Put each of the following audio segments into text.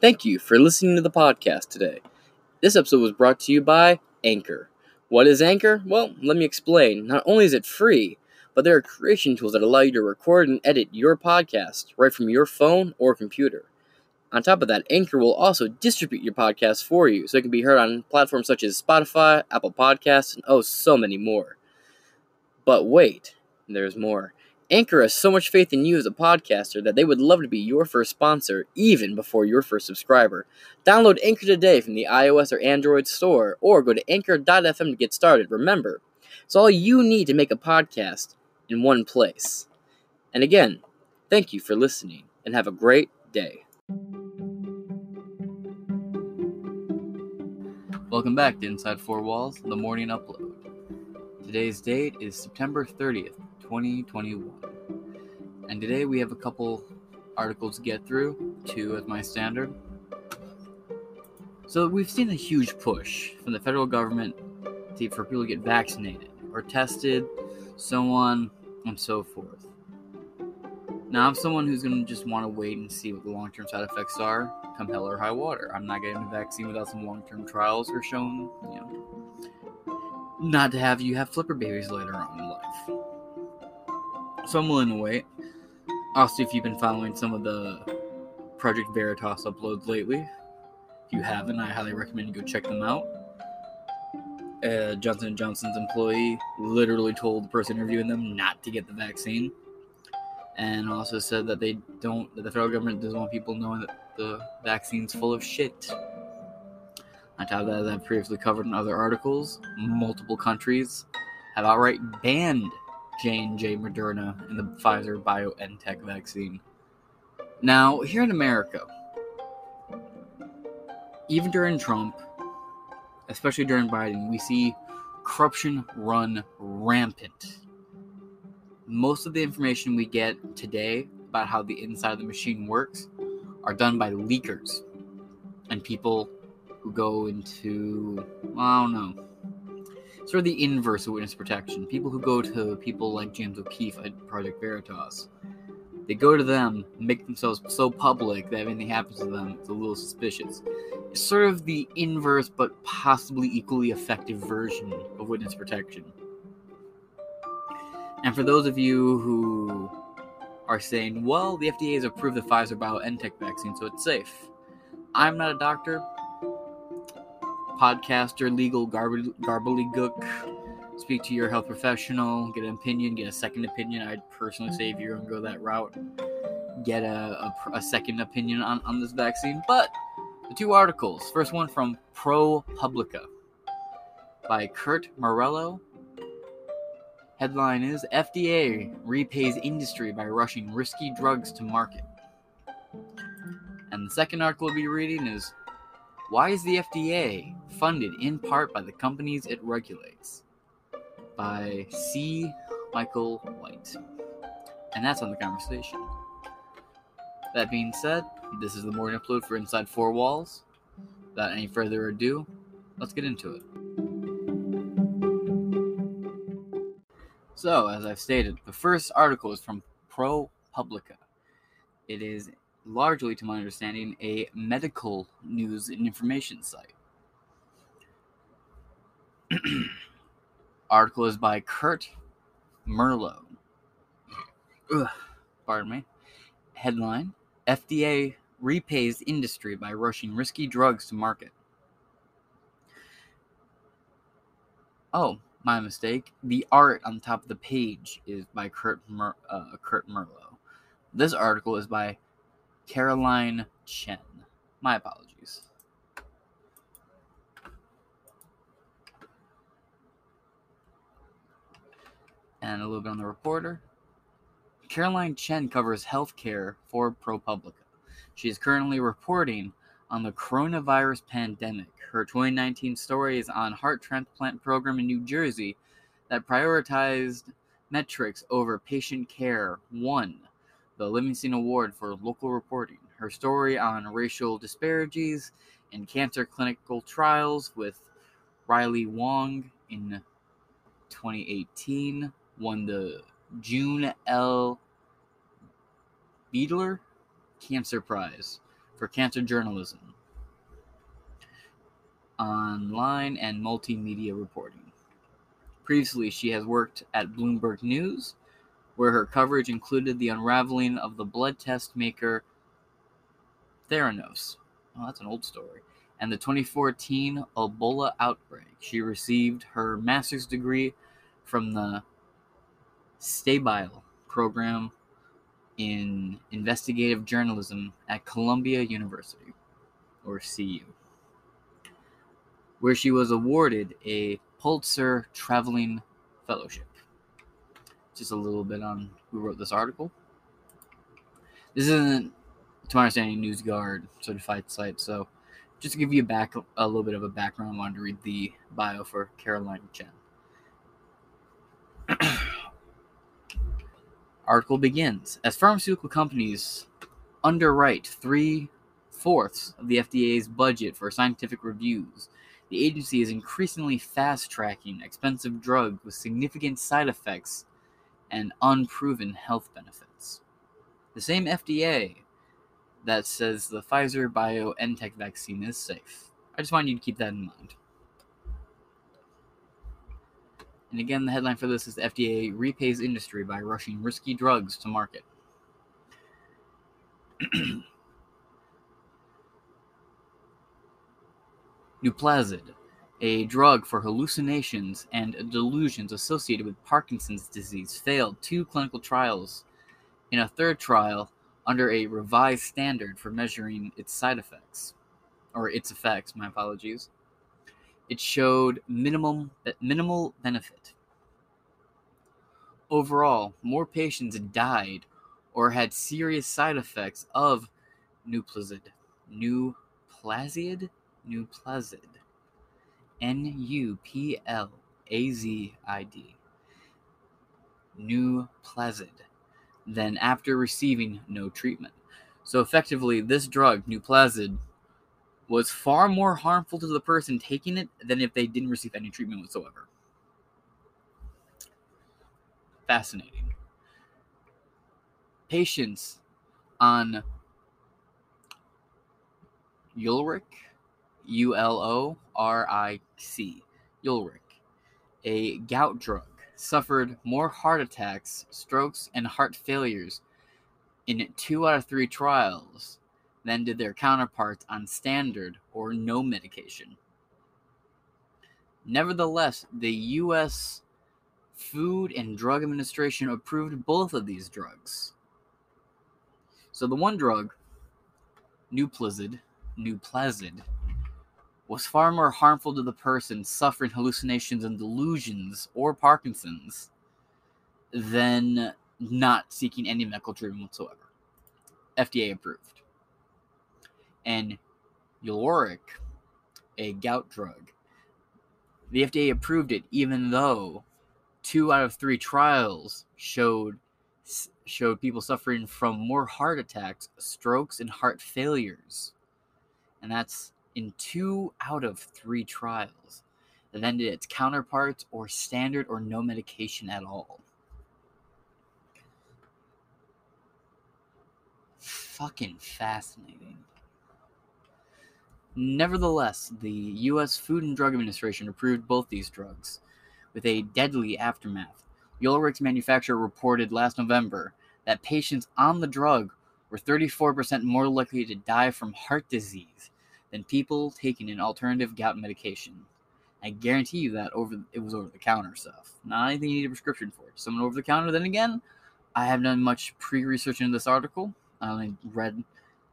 Thank you for listening to the podcast today. This episode was brought to you by Anchor. What is Anchor? Well, let me explain. Not only is it free, but there are creation tools that allow you to record and edit your podcast right from your phone or computer. On top of that, Anchor will also distribute your podcast for you so it can be heard on platforms such as Spotify, Apple Podcasts, and oh, so many more. But wait, there's more. Anchor has so much faith in you as a podcaster that they would love to be your first sponsor, even before your first subscriber. Download Anchor today from the iOS or Android store, or go to anchor.fm to get started. Remember, it's all you need to make a podcast in one place. And again, thank you for listening, and have a great day. Welcome back to Inside Four Walls, the morning upload. Today's date is September 30th, 2021. And today we have a couple articles to get through, two as my standard. So we've seen a huge push from the federal government to, for people to get vaccinated or tested, so on and so forth. Now I'm someone who's gonna just want to wait and see what the long-term side effects are, come hell or high water. I'm not getting the vaccine without some long-term trials or shown, you know, not to have you have flipper babies later on. So I'm willing to wait. Also, if you've been following some of the Project Veritas uploads lately, if you haven't, I highly recommend you go check them out. Uh, Johnson & Johnson's employee literally told the person interviewing them not to get the vaccine, and also said that they don't, that the federal government doesn't want people knowing that the vaccine's full of shit. On top of that, as I've previously covered in other articles, multiple countries have outright banned J&J Moderna and the Pfizer BioNTech vaccine. Now, here in America, even during Trump, especially during Biden, we see corruption run rampant. Most of the information we get today about how the inside of the machine works are done by leakers and people who go into, I don't know, sort of the inverse of witness protection. People who go to people like James O'Keefe at Project Veritas, they go to them, make themselves so public that if anything happens to them, it's a little suspicious. It's sort of the inverse, but possibly equally effective version of witness protection. And for those of you who are saying, well, the FDA has approved the Pfizer BioNTech vaccine, so it's safe. I'm not a doctor podcaster, legal garb- gook. Speak to your health professional, get an opinion, get a second opinion. I'd personally say if you're going to go that route, get a, a, a second opinion on, on this vaccine. But the two articles first one from ProPublica by Kurt Morello. Headline is FDA repays industry by rushing risky drugs to market. And the second article we'll be reading is why is the FDA funded in part by the companies it regulates? By C. Michael White. And that's on the conversation. That being said, this is the morning upload for Inside Four Walls. Without any further ado, let's get into it. So, as I've stated, the first article is from ProPublica. It is largely, to my understanding, a medical news and information site. Article is by Kurt Merlo. Ugh, pardon me. Headline FDA repays industry by rushing risky drugs to market. Oh, my mistake. The art on top of the page is by Kurt Mer- uh, Kurt Merlo. This article is by Caroline Chen. My apologies. And a little bit on the reporter. Caroline Chen covers healthcare for ProPublica. She is currently reporting on the coronavirus pandemic. Her 2019 story is on heart transplant program in New Jersey that prioritized metrics over patient care. One, the Livingston Award for Local Reporting. Her story on racial disparities in cancer clinical trials with Riley Wong in 2018 won the June L. Biedler Cancer Prize for cancer journalism, online, and multimedia reporting. Previously, she has worked at Bloomberg News, where her coverage included the unraveling of the blood test maker Theranos. Oh, that's an old story. And the 2014 Ebola outbreak. She received her master's degree from the Stabile program in investigative journalism at Columbia University, or CU, where she was awarded a Pulitzer Traveling Fellowship. Just a little bit on who wrote this article. This isn't, to my understanding, NewsGuard certified site, so just to give you back a little bit of a background, I wanted to read the bio for Caroline Chen. Article begins As pharmaceutical companies underwrite three fourths of the FDA's budget for scientific reviews, the agency is increasingly fast tracking expensive drugs with significant side effects and unproven health benefits. The same FDA that says the Pfizer BioNTech vaccine is safe. I just want you to keep that in mind. And again, the headline for this is FDA repays industry by rushing risky drugs to market. Nuplazid, a drug for hallucinations and delusions associated with Parkinson's disease, failed two clinical trials. In a third trial, under a revised standard for measuring its side effects, or its effects, my apologies, it showed minimum minimal benefit. Overall, more patients died or had serious side effects of Nuplazid. Nuplazid? Nuplazid. N U P L A Z I D. Nuplazid. Then after receiving no treatment. So effectively, this drug, Nuplazid, was far more harmful to the person taking it than if they didn't receive any treatment whatsoever. Fascinating. Patients on Uloric, U L O R I C, Uloric, a gout drug, suffered more heart attacks, strokes, and heart failures in two out of three trials than did their counterparts on standard or no medication. Nevertheless, the U.S. Food and Drug Administration approved both of these drugs. So the one drug, Nuplazid, Nuplazid, was far more harmful to the person suffering hallucinations and delusions or Parkinson's than not seeking any medical treatment whatsoever. FDA approved and Uloric, a gout drug. The FDA approved it even though two out of three trials showed showed people suffering from more heart attacks, strokes, and heart failures. And that's in two out of three trials that ended its counterparts or standard or no medication at all. Fucking fascinating. Nevertheless, the U.S. Food and Drug Administration approved both these drugs, with a deadly aftermath. Uloric's manufacturer reported last November that patients on the drug were 34% more likely to die from heart disease than people taking an alternative gout medication. I guarantee you that over it was over the counter stuff. Not anything you need a prescription for. Someone over the counter. Then again, I haven't done much pre-research into this article. I only read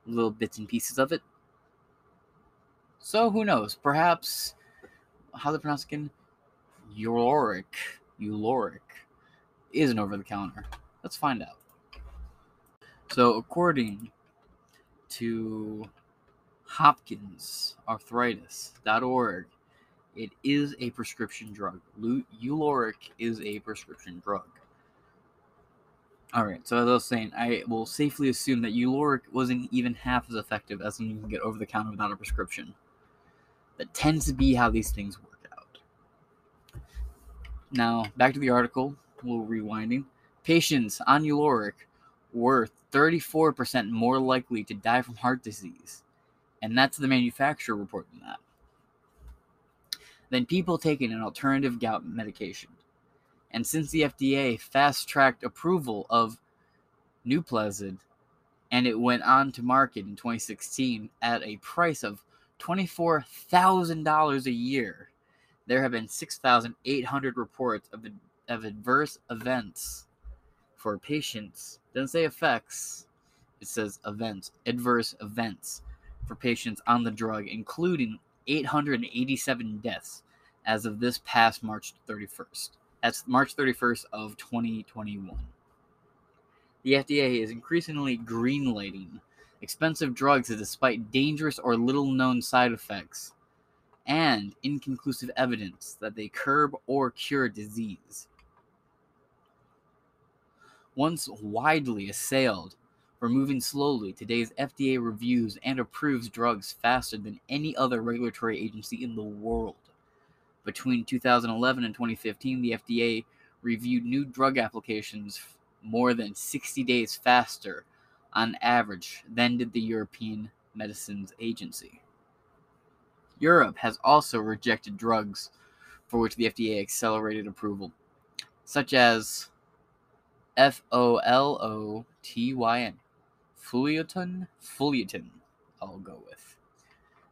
little bits and pieces of it. So who knows? Perhaps how they pronounce again? Euloric. Uloric is an over the counter. Let's find out. So according to hopkinsarthritis.org, it is a prescription drug. Uloric is a prescription drug. All right, so as I was saying, I will safely assume that Uloric wasn't even half as effective as something you can get over the counter without a prescription. That tends to be how these things work out. Now, back to the article. a little rewinding. Patients on Uloric were 34% more likely to die from heart disease. And that's the manufacturer reporting that. Than people taking an alternative gout medication. And since the FDA fast tracked approval of Nuplazid and it went on to market in 2016 at a price of $24,000 a year, there have been 6,800 reports of, of adverse events for patients. Doesn't say effects, it says events, adverse events for patients on the drug, including 887 deaths as of this past March 31st. That's March 31st of 2021. The FDA is increasingly greenlighting expensive drugs despite dangerous or little known side effects and inconclusive evidence that they curb or cure disease. Once widely assailed for moving slowly, today's FDA reviews and approves drugs faster than any other regulatory agency in the world. Between 2011 and 2015, the FDA reviewed new drug applications more than 60 days faster on average than did the European Medicines Agency. Europe has also rejected drugs for which the FDA accelerated approval, such as F O L O T Y N, Fuliotin, Fuliotin, I'll go with,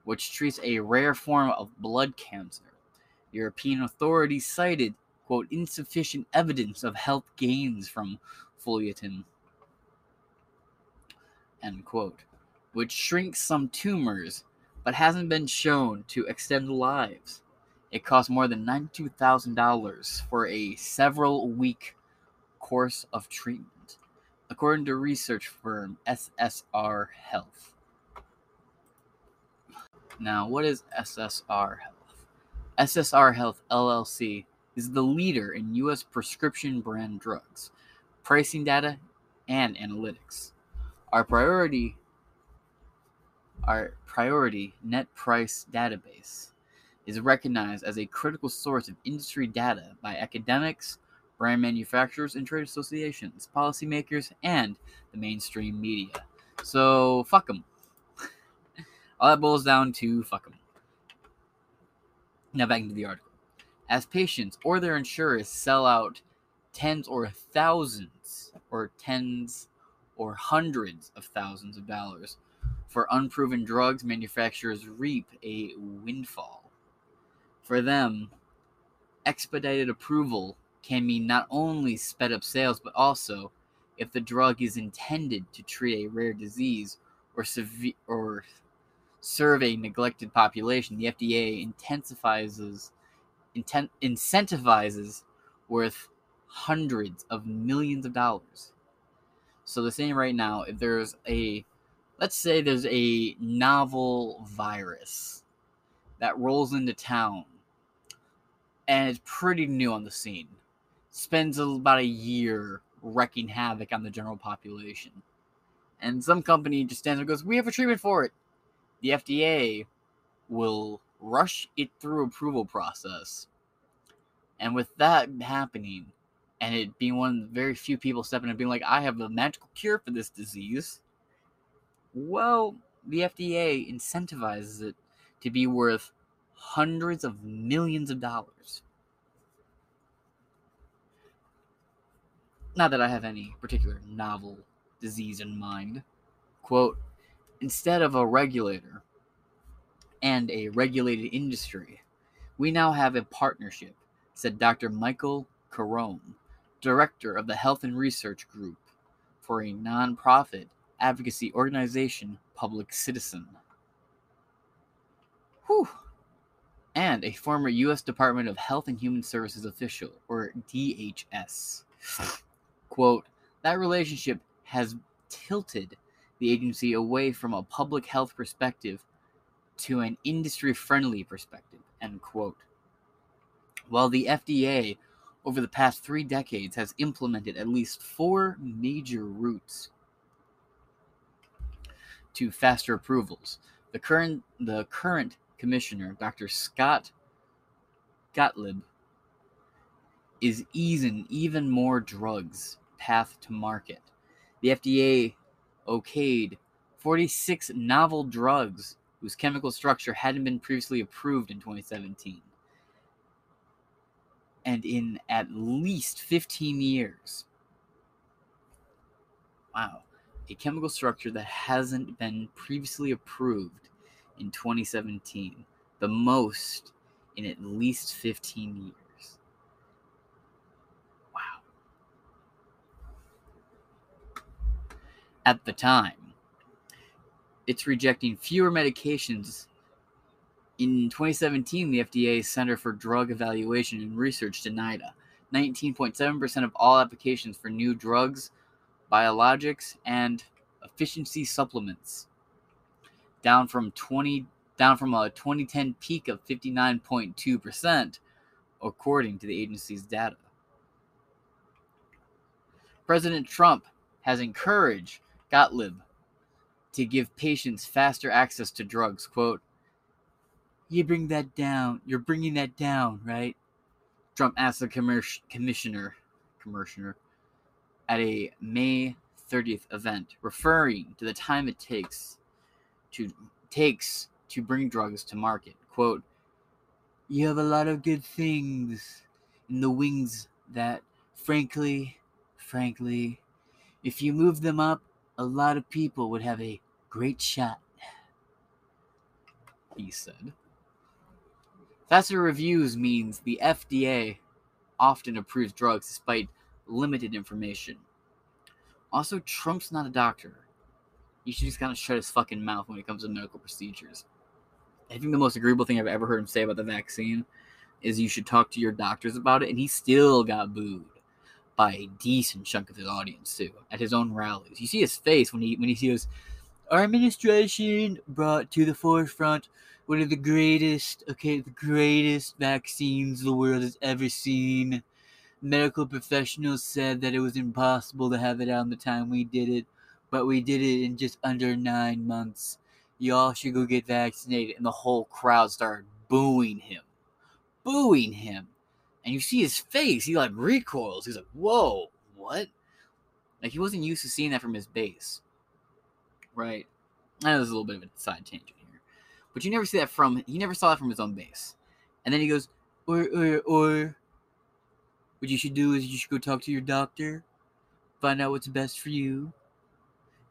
which treats a rare form of blood cancer. European authorities cited, quote, insufficient evidence of health gains from Fuliotin, end quote, which shrinks some tumors but hasn't been shown to extend lives. It costs more than $92,000 for a several week course of treatment, according to research firm SSR Health. Now, what is SSR Health? SSR Health LLC is the leader in U.S. prescription brand drugs, pricing data, and analytics. Our priority our priority net price database is recognized as a critical source of industry data by academics, brand manufacturers and trade associations, policymakers, and the mainstream media. So, fuck them. All that boils down to fuck them. Now, back into the article. As patients or their insurers sell out tens or thousands or tens or hundreds of thousands of dollars for unproven drugs, manufacturers reap a windfall. For them, expedited approval can mean not only sped up sales, but also if the drug is intended to treat a rare disease or, severe, or serve a neglected population, the FDA intensifies intent, incentivizes worth hundreds of millions of dollars. So they're saying right now, if there's a let's say there's a novel virus that rolls into town and it's pretty new on the scene spends about a year wrecking havoc on the general population. And some company just stands and goes we have a treatment for it. The fda will rush it through approval process. And with that happening and it being one of the very few people stepping in and being like i have a magical cure for this disease well, the FDA incentivizes it to be worth hundreds of millions of dollars. Not that I have any particular novel disease in mind. Quote, instead of a regulator and a regulated industry, we now have a partnership, said Dr. Michael Carome, director of the Health and Research Group for a nonprofit advocacy organization Public Citizen. Whew. And a former U.S. Department of Health and Human Services official, or DHS. Quote, that relationship has tilted the agency away from a public health perspective to an industry friendly perspective, end quote. While the FDA over the past three decades has implemented at least four major routes to faster approvals. The current the current commissioner, Dr. Scott Gottlieb, is easing even more drugs path to market. The FDA okayed 46 novel drugs whose chemical structure hadn't been previously approved in 2017. And in at least 15 years. Wow. A chemical structure that hasn't been previously approved in 2017. The most in at least 15 years. Wow. At the time, it's rejecting fewer medications. In 2017, the FDA Center for Drug Evaluation and Research denied 19.7% of all applications for new drugs, biologics, and efficacy supplements, down from 20 down from a 2010 peak of 59.2%, according to the agency's data. President Trump has encouraged Gottlieb to give patients faster access to drugs. Quote, you bring that down. You're bringing that down, right? Trump asked the commissioner, commissioner at a May 30th event, referring to the time it takes to takes to bring drugs to market. Quote, you have a lot of good things in the wings that, frankly, frankly, if you move them up, a lot of people would have a Great shot, he said. Faster reviews means the FDA often approves drugs despite limited information. Also, Trump's not a doctor. He should just kind of shut his fucking mouth when it comes to medical procedures. I think the most agreeable thing I've ever heard him say about the vaccine is you should talk to your doctors about it, and he still got booed by a decent chunk of his audience too at his own rallies. You see his face when he when he goes, our administration brought to the forefront one of the greatest, okay, the greatest vaccines the world has ever seen. Medical professionals said that it was impossible to have it out in the time we did it, but we did it in just under nine months. Y'all should go get vaccinated. And the whole crowd started booing him. Booing him. And you see his face, he like recoils. He's like, whoa, what? Like he wasn't used to seeing that from his base right? Know there's a little bit of a side tangent here, but you never see that from he never saw that from his own base, and then he goes, or or or, what you should do is you should go talk to your doctor, find out what's best for you.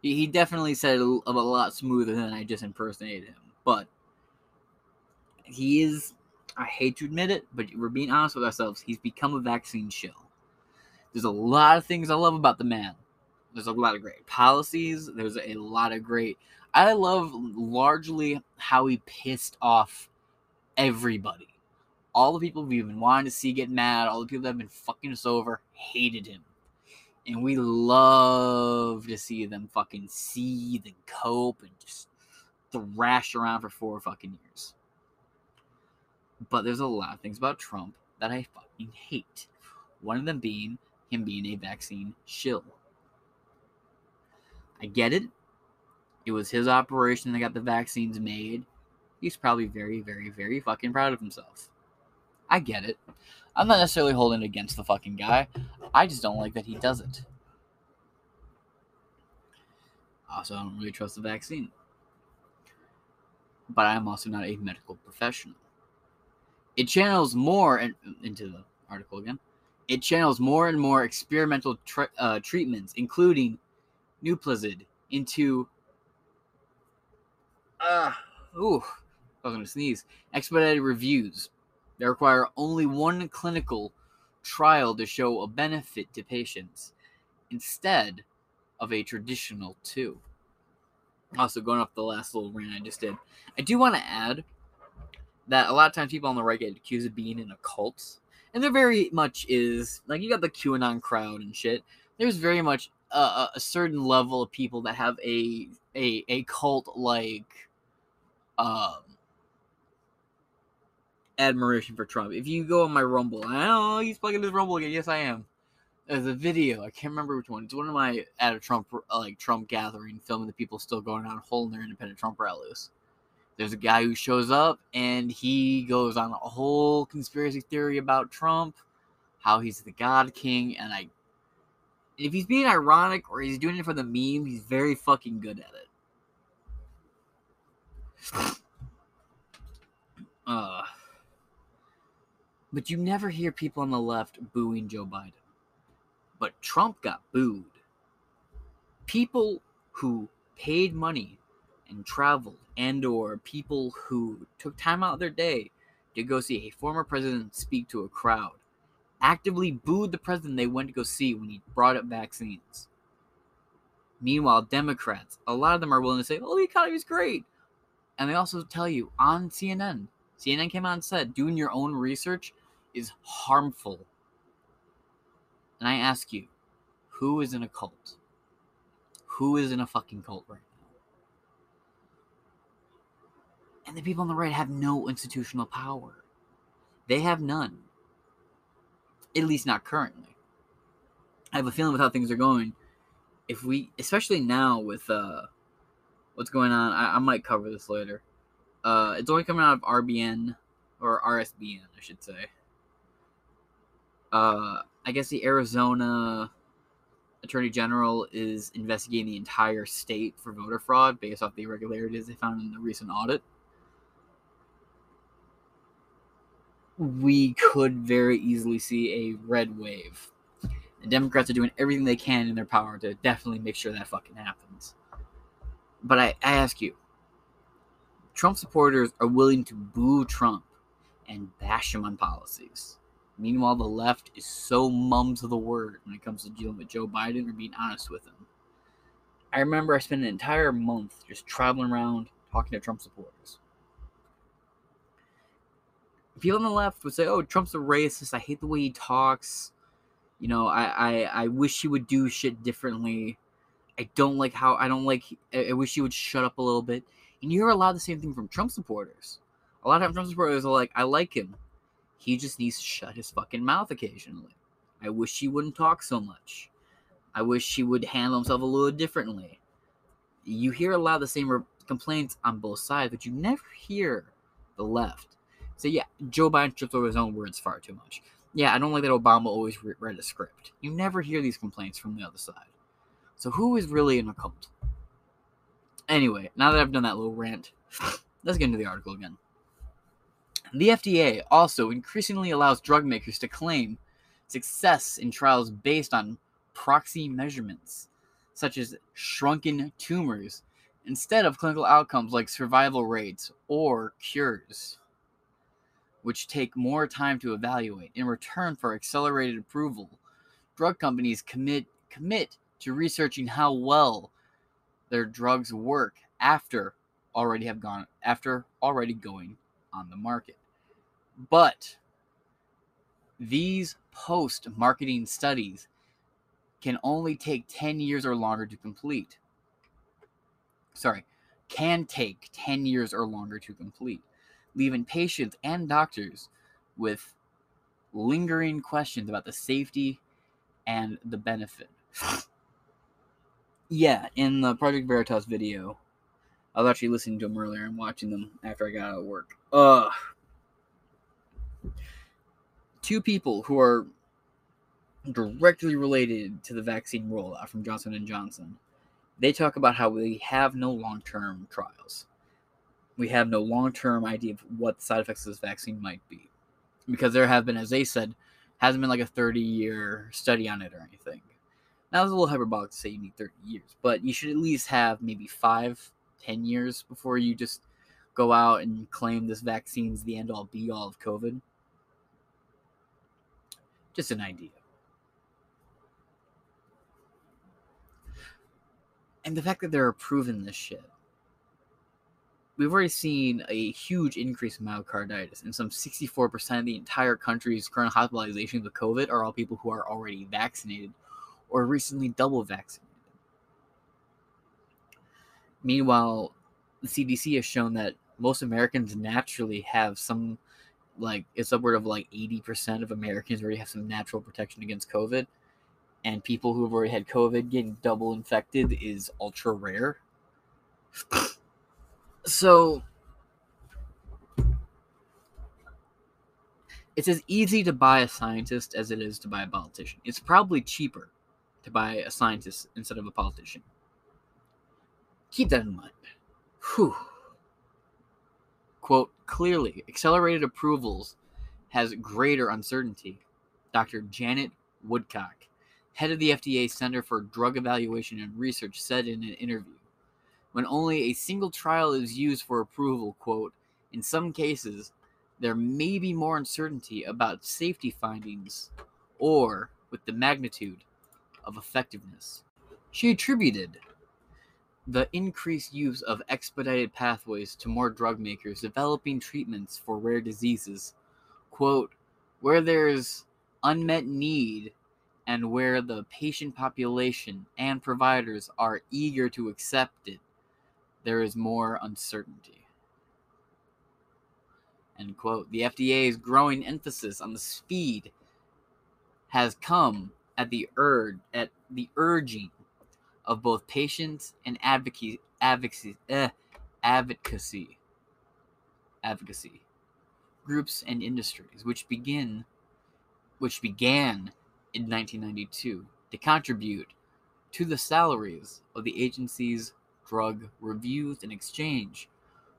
He, he definitely said it a, a lot smoother than I just impersonated him, but he is. I hate to admit it, but we're being honest with ourselves. He's become a vaccine shill. There's a lot of things I love about the man. There's a lot of great policies. There's a lot of great. I love largely how he pissed off everybody. All the people we've been wanting to see get mad, all the people that have been fucking us over, hated him. And we love to see them fucking seethe and cope and just thrash around for four fucking years. But there's a lot of things about Trump that I fucking hate. One of them being him being a vaccine shill. I get it. It was his operation that got the vaccines made. He's probably very, very, very fucking proud of himself. I get it. I'm not necessarily holding it against the fucking guy. I just don't like that he does it. Also, I don't really trust the vaccine. But I'm also not a medical professional. It channels more, and into the article again, it channels more and more experimental uh, treatments, including Nuplazid into ah uh, ooh I was gonna sneeze expedited reviews that require only one clinical trial to show a benefit to patients instead of a traditional two. Also, going off the last little rant I just did, I do want to add that a lot of times people on the right get accused of being in a cult, and there very much is like you got the QAnon crowd and shit. There's very much a, a certain level of people that have a a a cult like um admiration for Trump. If you go on my Rumble, know he's plugging his Rumble again. Yes, I am. There's a video. I can't remember which one. It's one of my at a Trump like Trump gathering, filming the people still going out holding their independent Trump rallies. There's a guy who shows up and he goes on a whole conspiracy theory about Trump, how he's the God King, and I if he's being ironic or he's doing it for the meme, he's very fucking good at it. uh, but you never hear people on the left booing Joe Biden. But Trump got booed. People who paid money and traveled and or people who took time out of their day to go see a former president speak to a crowd actively booed the president they went to go see when he brought up vaccines. Meanwhile, Democrats, a lot of them are willing to say, oh, the economy's great. And they also tell you on CNN, CNN came out and said, doing your own research is harmful. And I ask you, who is in a cult? Who is in a fucking cult right now? And the people on the right have no institutional power. They have none. At least not currently. I have a feeling with how things are going, if we, especially now with uh, what's going on, I, I might cover this later. Uh, it's only coming out of RBN or RSBN, I should say. Uh, I guess the Arizona Attorney General is investigating the entire state for voter fraud based off the irregularities they found in the recent audit. We could very easily see a red wave. The Democrats are doing everything they can in their power to definitely make sure that fucking happens. But I, I ask you, Trump supporters are willing to boo Trump and bash him on policies. Meanwhile, the left is so mum to the word when it comes to dealing with Joe Biden or being honest with him. I remember I spent an entire month just traveling around talking to Trump supporters people on the left would say, "Oh, Trump's a racist. I hate the way he talks. You know, I I, I wish he would do shit differently. I don't like how I don't like. I, I wish he would shut up a little bit." And you hear a lot of the same thing from Trump supporters. A lot of times Trump supporters are like, "I like him. He just needs to shut his fucking mouth occasionally. I wish he wouldn't talk so much. I wish he would handle himself a little differently." You hear a lot of the same re- complaints on both sides, but you never hear the left so yeah, Joe Biden trips over his own words far too much. Yeah, I don't like that Obama always re- read a script. You never hear these complaints from the other side. So who is really in a cult? Anyway, now that I've done that little rant, let's get into the article again. The FDA also increasingly allows drug makers to claim success in trials based on proxy measurements, such as shrunken tumors, instead of clinical outcomes like survival rates or cures which take more time to evaluate. In return for accelerated approval, drug companies commit commit to researching how well their drugs work after already have gone after already going on the market. But these post marketing studies can only take 10 years or longer to complete. Sorry, can take 10 years or longer to complete leaving patients and doctors with lingering questions about the safety and the benefit. yeah, in the Project Veritas video, I was actually listening to them earlier and watching them after I got out of work. Ugh. Two people who are directly related to the vaccine rollout from Johnson and Johnson. They talk about how we have no long-term trials we have no long term idea of what the side effects of this vaccine might be. Because there have been, as they said, hasn't been like a 30 year study on it or anything. Now, it's a little hyperbolic to say you need 30 years, but you should at least have maybe five, 10 years before you just go out and claim this vaccine's the end all be all of COVID. Just an idea. And the fact that they're approving this shit we've already seen a huge increase in myocarditis, and some 64% of the entire country's current hospitalizations with COVID are all people who are already vaccinated or recently double vaccinated. Meanwhile, the CDC has shown that most Americans naturally have some, like, it's upward of like 80% of Americans already have some natural protection against COVID. And people who have already had COVID getting double infected is ultra rare. So it's as easy to buy a scientist as it is to buy a politician. It's probably cheaper to buy a scientist instead of a politician. Keep that in mind. Whew. Quote, clearly, accelerated approvals has greater uncertainty. Dr. Janet Woodcock, head of the FDA Center for Drug Evaluation and Research, said in an interview when only a single trial is used for approval, quote, in some cases, there may be more uncertainty about safety findings or with the magnitude of effectiveness. She attributed the increased use of expedited pathways to more drug makers developing treatments for rare diseases. Quote, where there's unmet need and where the patient population and providers are eager to accept it, there is more uncertainty. End quote. The FDA's growing emphasis on the speed has come at the urge at the urging of both patients and advocacy advocacy eh, advocacy advocacy groups and industries which begin which began in 1992 to contribute to the salaries of the agency's drug reviews in exchange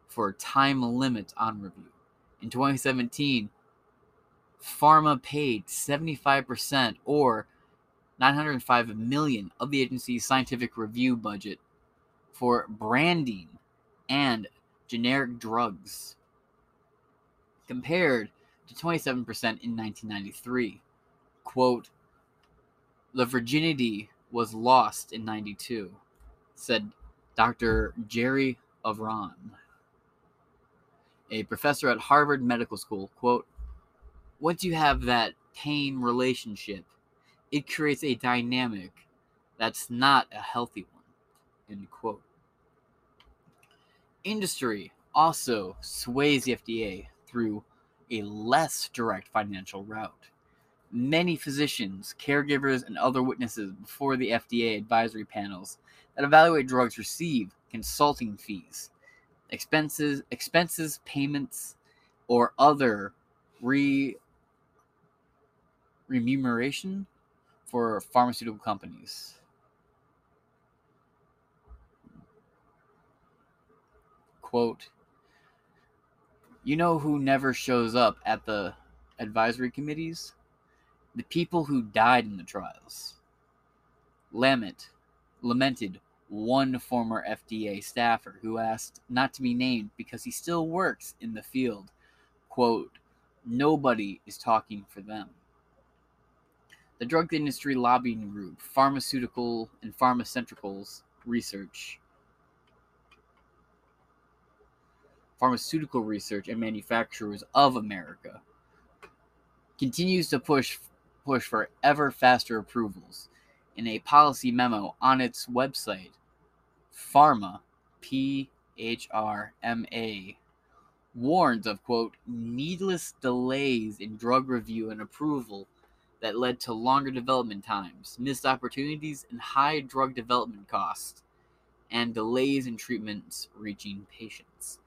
for a time limit on review. In 2017, Pharma paid 75% or 905 million of the agency's scientific review budget for branding and generic drugs compared to 27% in 1993. Quote, the virginity was lost in 92, said Dr. Jerry Avorn, a professor at Harvard Medical School. Quote, once you have that pain relationship, it creates a dynamic that's not a healthy one. End quote. Industry also sways the FDA through a less direct financial route. Many physicians, caregivers, and other witnesses before the FDA advisory panels that evaluate drugs receive consulting fees, expenses, expenses, payments, or other re remuneration for pharmaceutical companies. Quote, you know who never shows up at the advisory committees? The people who died in the trials. Lament, lamented one former FDA staffer who asked not to be named because he still works in the field. Quote, nobody is talking for them. The Drug Industry Lobbying Group, Pharmaceutical and Pharmaceuticals Research, Pharmaceutical Research and Manufacturers of America, continues to push push for ever faster approvals. In a policy memo on its website, Pharma, P H R M A, warns of quote needless delays in drug review and approval that led to longer development times, missed opportunities, and high drug development costs, and delays in treatments reaching patients.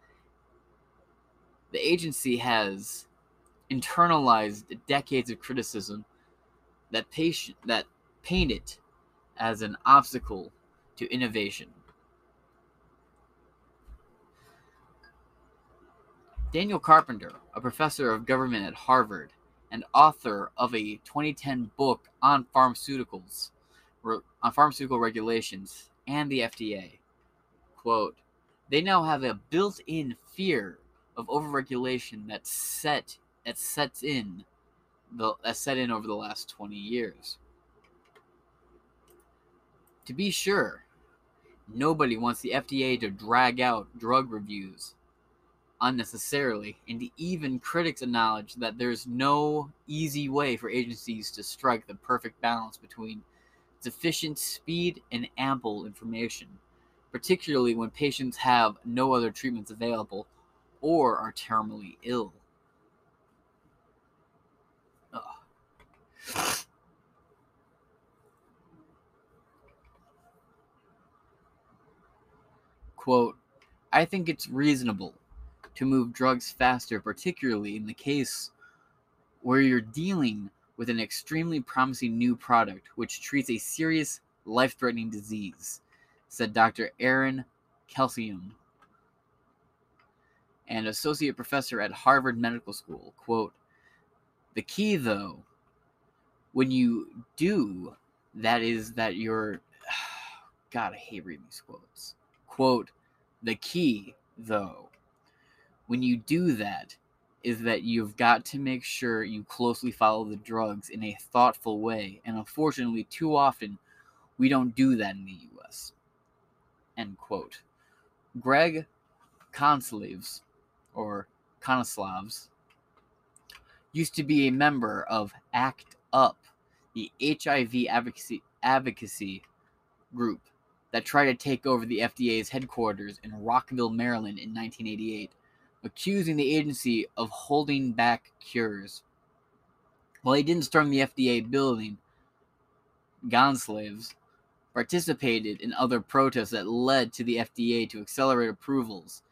The agency has internalized decades of criticism that patient that paint it as an obstacle to innovation. Daniel Carpenter, a professor of government at Harvard, and author of a 2010 book on pharmaceuticals, on pharmaceutical regulations and the FDA. Quote, they now have a built-in fear of overregulation that set that sets in the set in over the last 20 years. To be sure, nobody wants the FDA to drag out drug reviews unnecessarily, and even critics acknowledge that there's no easy way for agencies to strike the perfect balance between sufficient speed and ample information, particularly when patients have no other treatments available or are terminally ill. Ugh. Quote, I think it's reasonable to move drugs faster, particularly in the case where you're dealing with an extremely promising new product which treats a serious life threatening disease, said Dr. Aaron Kesselheim, an associate professor at Harvard Medical School. Quote, the key, though, when you do that is that you're. God, I hate reading these quotes. Quote, the key, though, when you do that is that you've got to make sure you closely follow the drugs in a thoughtful way. And unfortunately, too often, we don't do that in the US. End quote. Greg Konslavs, or Konoslavs, used to be a member of ACT UP, the HIV advocacy, advocacy group that tried to take over the FDA's headquarters in Rockville, Maryland in 1988 accusing the agency of holding back cures. While he didn't storm the FDA building, Gonslaves participated in other protests that led to the FDA to accelerate approvals.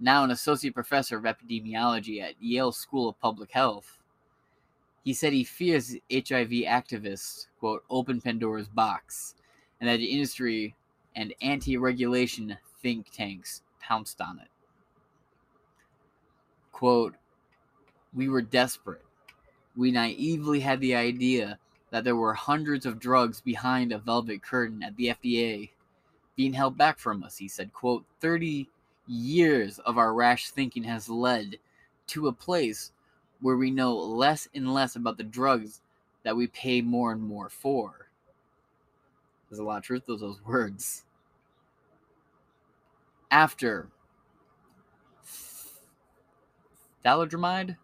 Now an associate professor of epidemiology at Yale School of Public Health, he said he fears HIV activists, quote, open Pandora's box, and that the industry and anti regulation think tanks pounced on it quote, we were desperate. We naively had the idea that there were hundreds of drugs behind a velvet curtain at the FDA being held back from us, he said, quote, 30 years of our rash thinking has led to a place where we know less and less about the drugs that we pay more and more for. There's a lot of truth to those words. After Thalidomide.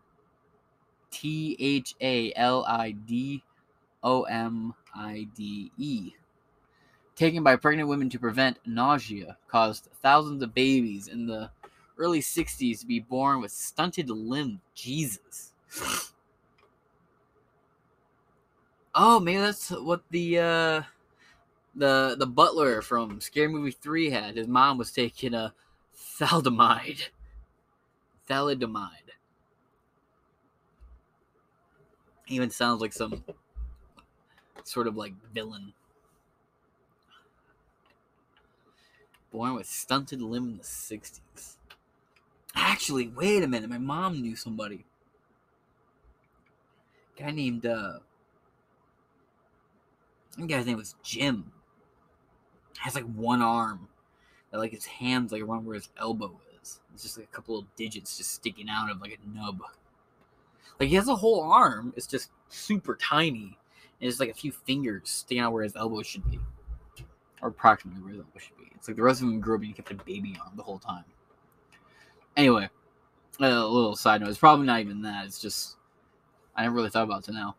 T H A L I D O M I D E. Taken by pregnant women to prevent nausea, caused thousands of babies in the early 60s to be born with stunted limb. Jesus. Oh, maybe that's what the uh, the the butler from Scary Movie Three had. His mom was taking a thalidomide. Thalidomide. Even sounds like some sort of like villain. Born with stunted limb in the 60s. Actually, wait a minute. My mom knew somebody. Guy named, uh, think guy's name was Jim. Has like one arm. That like his hands like around where his elbow is. It's just like a couple of digits just sticking out of like a nub. Like he has a whole arm. It's just super tiny. And it's like a few fingers sticking out where his elbow should be. Or approximately where his elbow should be. It's like the rest of him grew up and he kept a baby arm the whole time. Anyway, uh, a little side note. It's probably not even that. It's just I never really thought about it to now.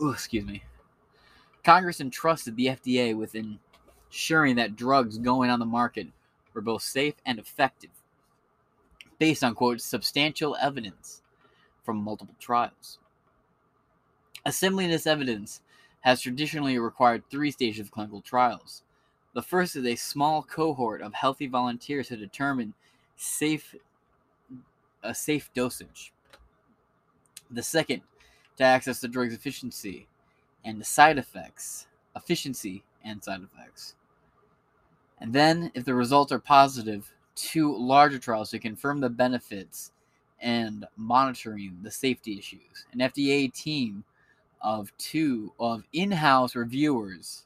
Ooh, excuse me. Congress entrusted the FDA with ensuring that drugs going on the market were both safe and effective, based on quote substantial evidence from multiple trials. Assembling this evidence has traditionally required three stages of clinical trials. The first is a small cohort of healthy volunteers to determine safe a safe dosage. The second, to access the drug's efficiency and the side effects, efficiency and side effects. And then, if the results are positive, two larger trials to confirm the benefits and monitoring the safety issues. An FDA team of two of in-house reviewers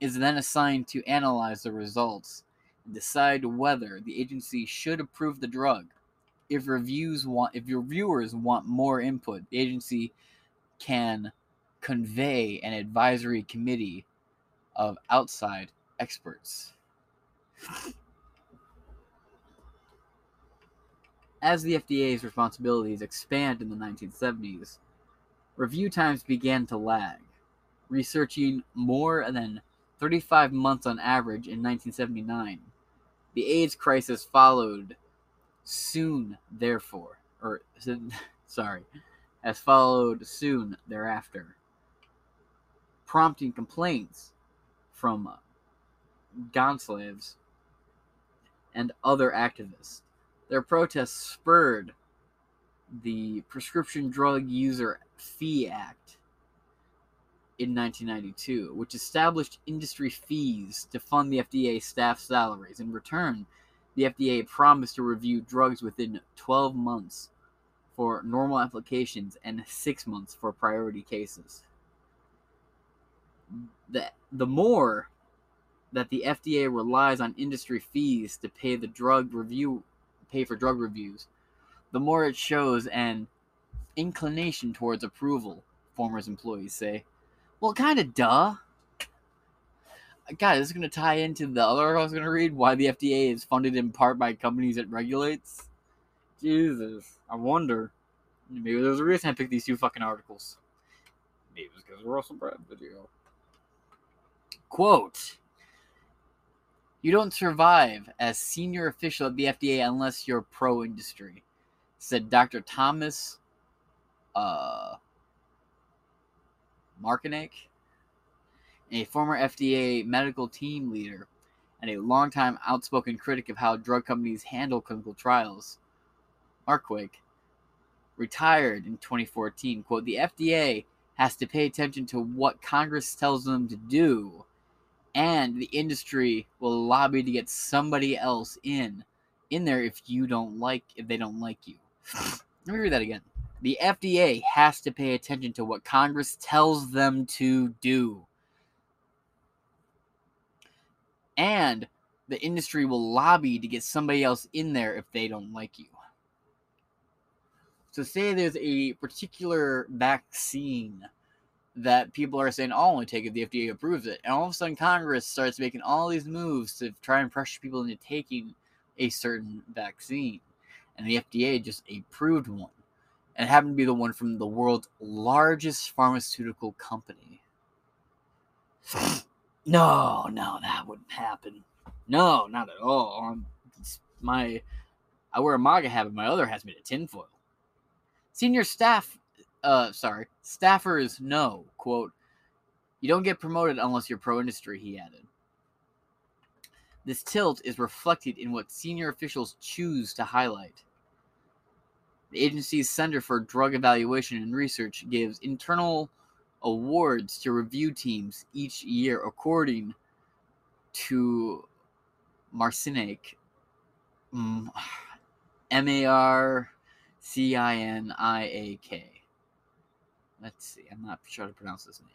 is then assigned to analyze the results and decide whether the agency should approve the drug. If reviews want if your viewers want more input, the agency can convey an advisory committee of outside experts. As the FDA's responsibilities expand in the 1970s, review times began to lag, researching more than 35 months on average in 1979. The AIDS crisis followed soon, therefore, or sorry, has followed soon thereafter, prompting complaints from Gonslaves and other activists. Their protests spurred the Prescription Drug User Fee Act in 1992, which established industry fees to fund the FDA staff salaries. In return, the FDA promised to review drugs within 12 months for normal applications and 6 months for priority cases. The, the more that the FDA relies on industry fees to pay the drug review pay for drug reviews, the more it shows an inclination towards approval, Former's employees say. Well, kind of duh. God, this is going to tie into the other article I was going to read why the FDA is funded in part by companies it regulates. Jesus, I wonder. Maybe there's a reason I picked these two fucking articles. Maybe it's because of Russell Brand video. Quote You don't survive as senior official at the FDA unless you're pro industry, said Dr. Thomas uh, a former FDA medical team leader and a longtime outspoken critic of how drug companies handle clinical trials. Markwick retired in 2014. Quote, the FDA has to pay attention to what Congress tells them to do, and the industry will lobby to get somebody else in in there if you don't like if they don't like you. Let me read that again. The FDA has to pay attention to what Congress tells them to do. And the industry will lobby to get somebody else in there if they don't like you. So, say there's a particular vaccine that people are saying, I'll only take it if the FDA approves it. And all of a sudden, Congress starts making all these moves to try and pressure people into taking a certain vaccine. And the FDA just approved one. And it happened to be the one from the world's largest pharmaceutical company. no, no, that wouldn't happen. No, not at all. Um, my, I wear a MAGA hat, but my other hat's made of tinfoil. Senior staff, uh, sorry, staffers know, quote, you don't get promoted unless you're pro industry, he added. This tilt is reflected in what senior officials choose to highlight. The agency's Center for Drug Evaluation and Research gives internal awards to review teams each year according to Marciniak, M A R C I N I A K. Let's see, I'm not sure how to pronounce his name.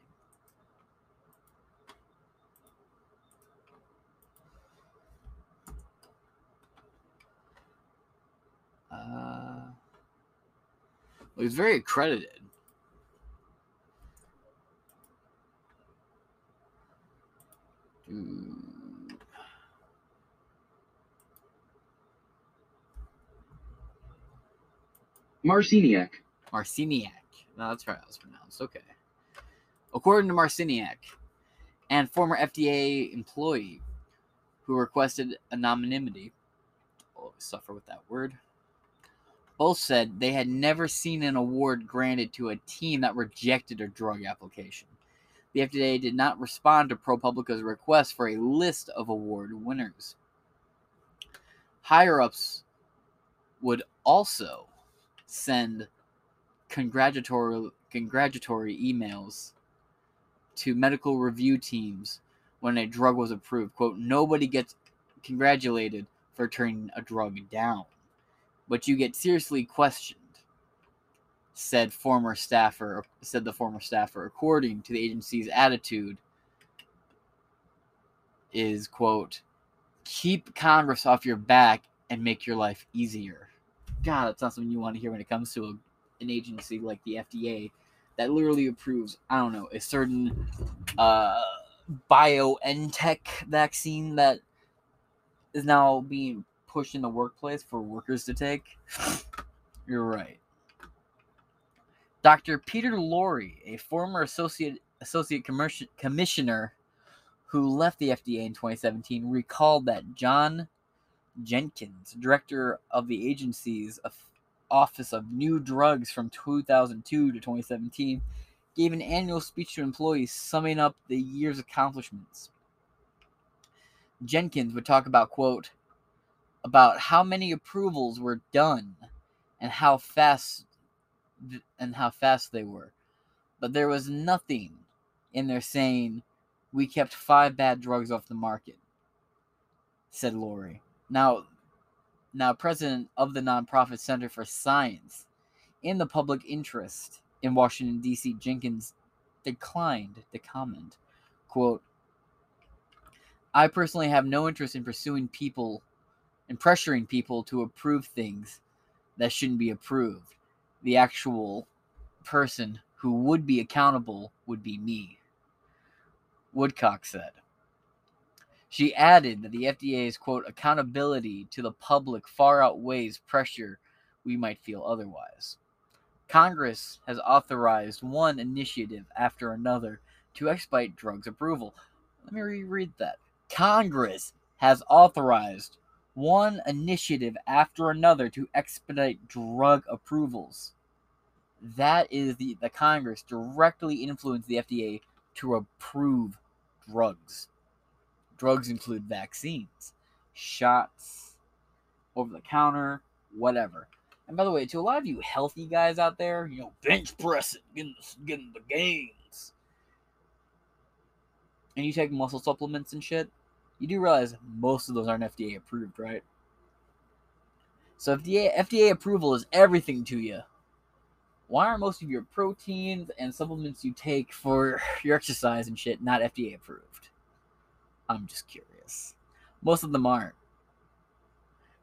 Uh, well, he's very accredited. Dude. Marciniak. Marciniak. No, that's right. That was pronounced. Okay. According to Marciniak, and former FDA employee who requested anonymity, always suffer with that word. Both said they had never seen an award granted to a team that rejected a drug application. The FDA did not respond to ProPublica's request for a list of award winners. Higher ups would also send congratulatory congratulatory emails to medical review teams when a drug was approved. Quote, nobody gets congratulated for turning a drug down, but you get seriously questioned, said former staffer said the former staffer, according to the agency's attitude is quote, keep Congress off your back and make your life easier. God, that's not something you want to hear when it comes to a, an agency like the FDA that literally approves, I don't know, a certain uh, BioNTech vaccine that is now being pushed in the workplace for workers to take. You're right. Dr. Peter Lurie, a former associate associate commissioner who left the FDA in 2017, recalled that John Jenkins, director of the agency's Office of New Drugs from 2002 to 2017, gave an annual speech to employees summing up the year's accomplishments. Jenkins would talk about, quote, about how many approvals were done and how fast and how fast they were. But there was nothing in there saying we kept five bad drugs off the market, said Lurie. Now, now president of the nonprofit Center for Science in the Public Interest in Washington D.C. Jenkins declined to comment. Quote, I personally have no interest in pursuing people and pressuring people to approve things that shouldn't be approved. The actual person who would be accountable would be me, Woodcock said. She added that the FDA's quote accountability to the public far outweighs pressure we might feel otherwise. Congress has authorized one initiative after another to expedite drugs approval. Let me reread that. Congress has authorized one initiative after another to expedite drug approvals. That is the, the Congress directly influenced the FDA to approve drugs. Drugs include vaccines, shots, over the counter, whatever. And by the way, to a lot of you healthy guys out there, you know, bench pressing, getting the, getting the gains, and you take muscle supplements and shit, you do realize most of those aren't FDA approved, right? So FDA FDA approval is everything to you. Why are most of your proteins and supplements you take for your exercise and shit not FDA approved? I'm just curious. Most of them aren't.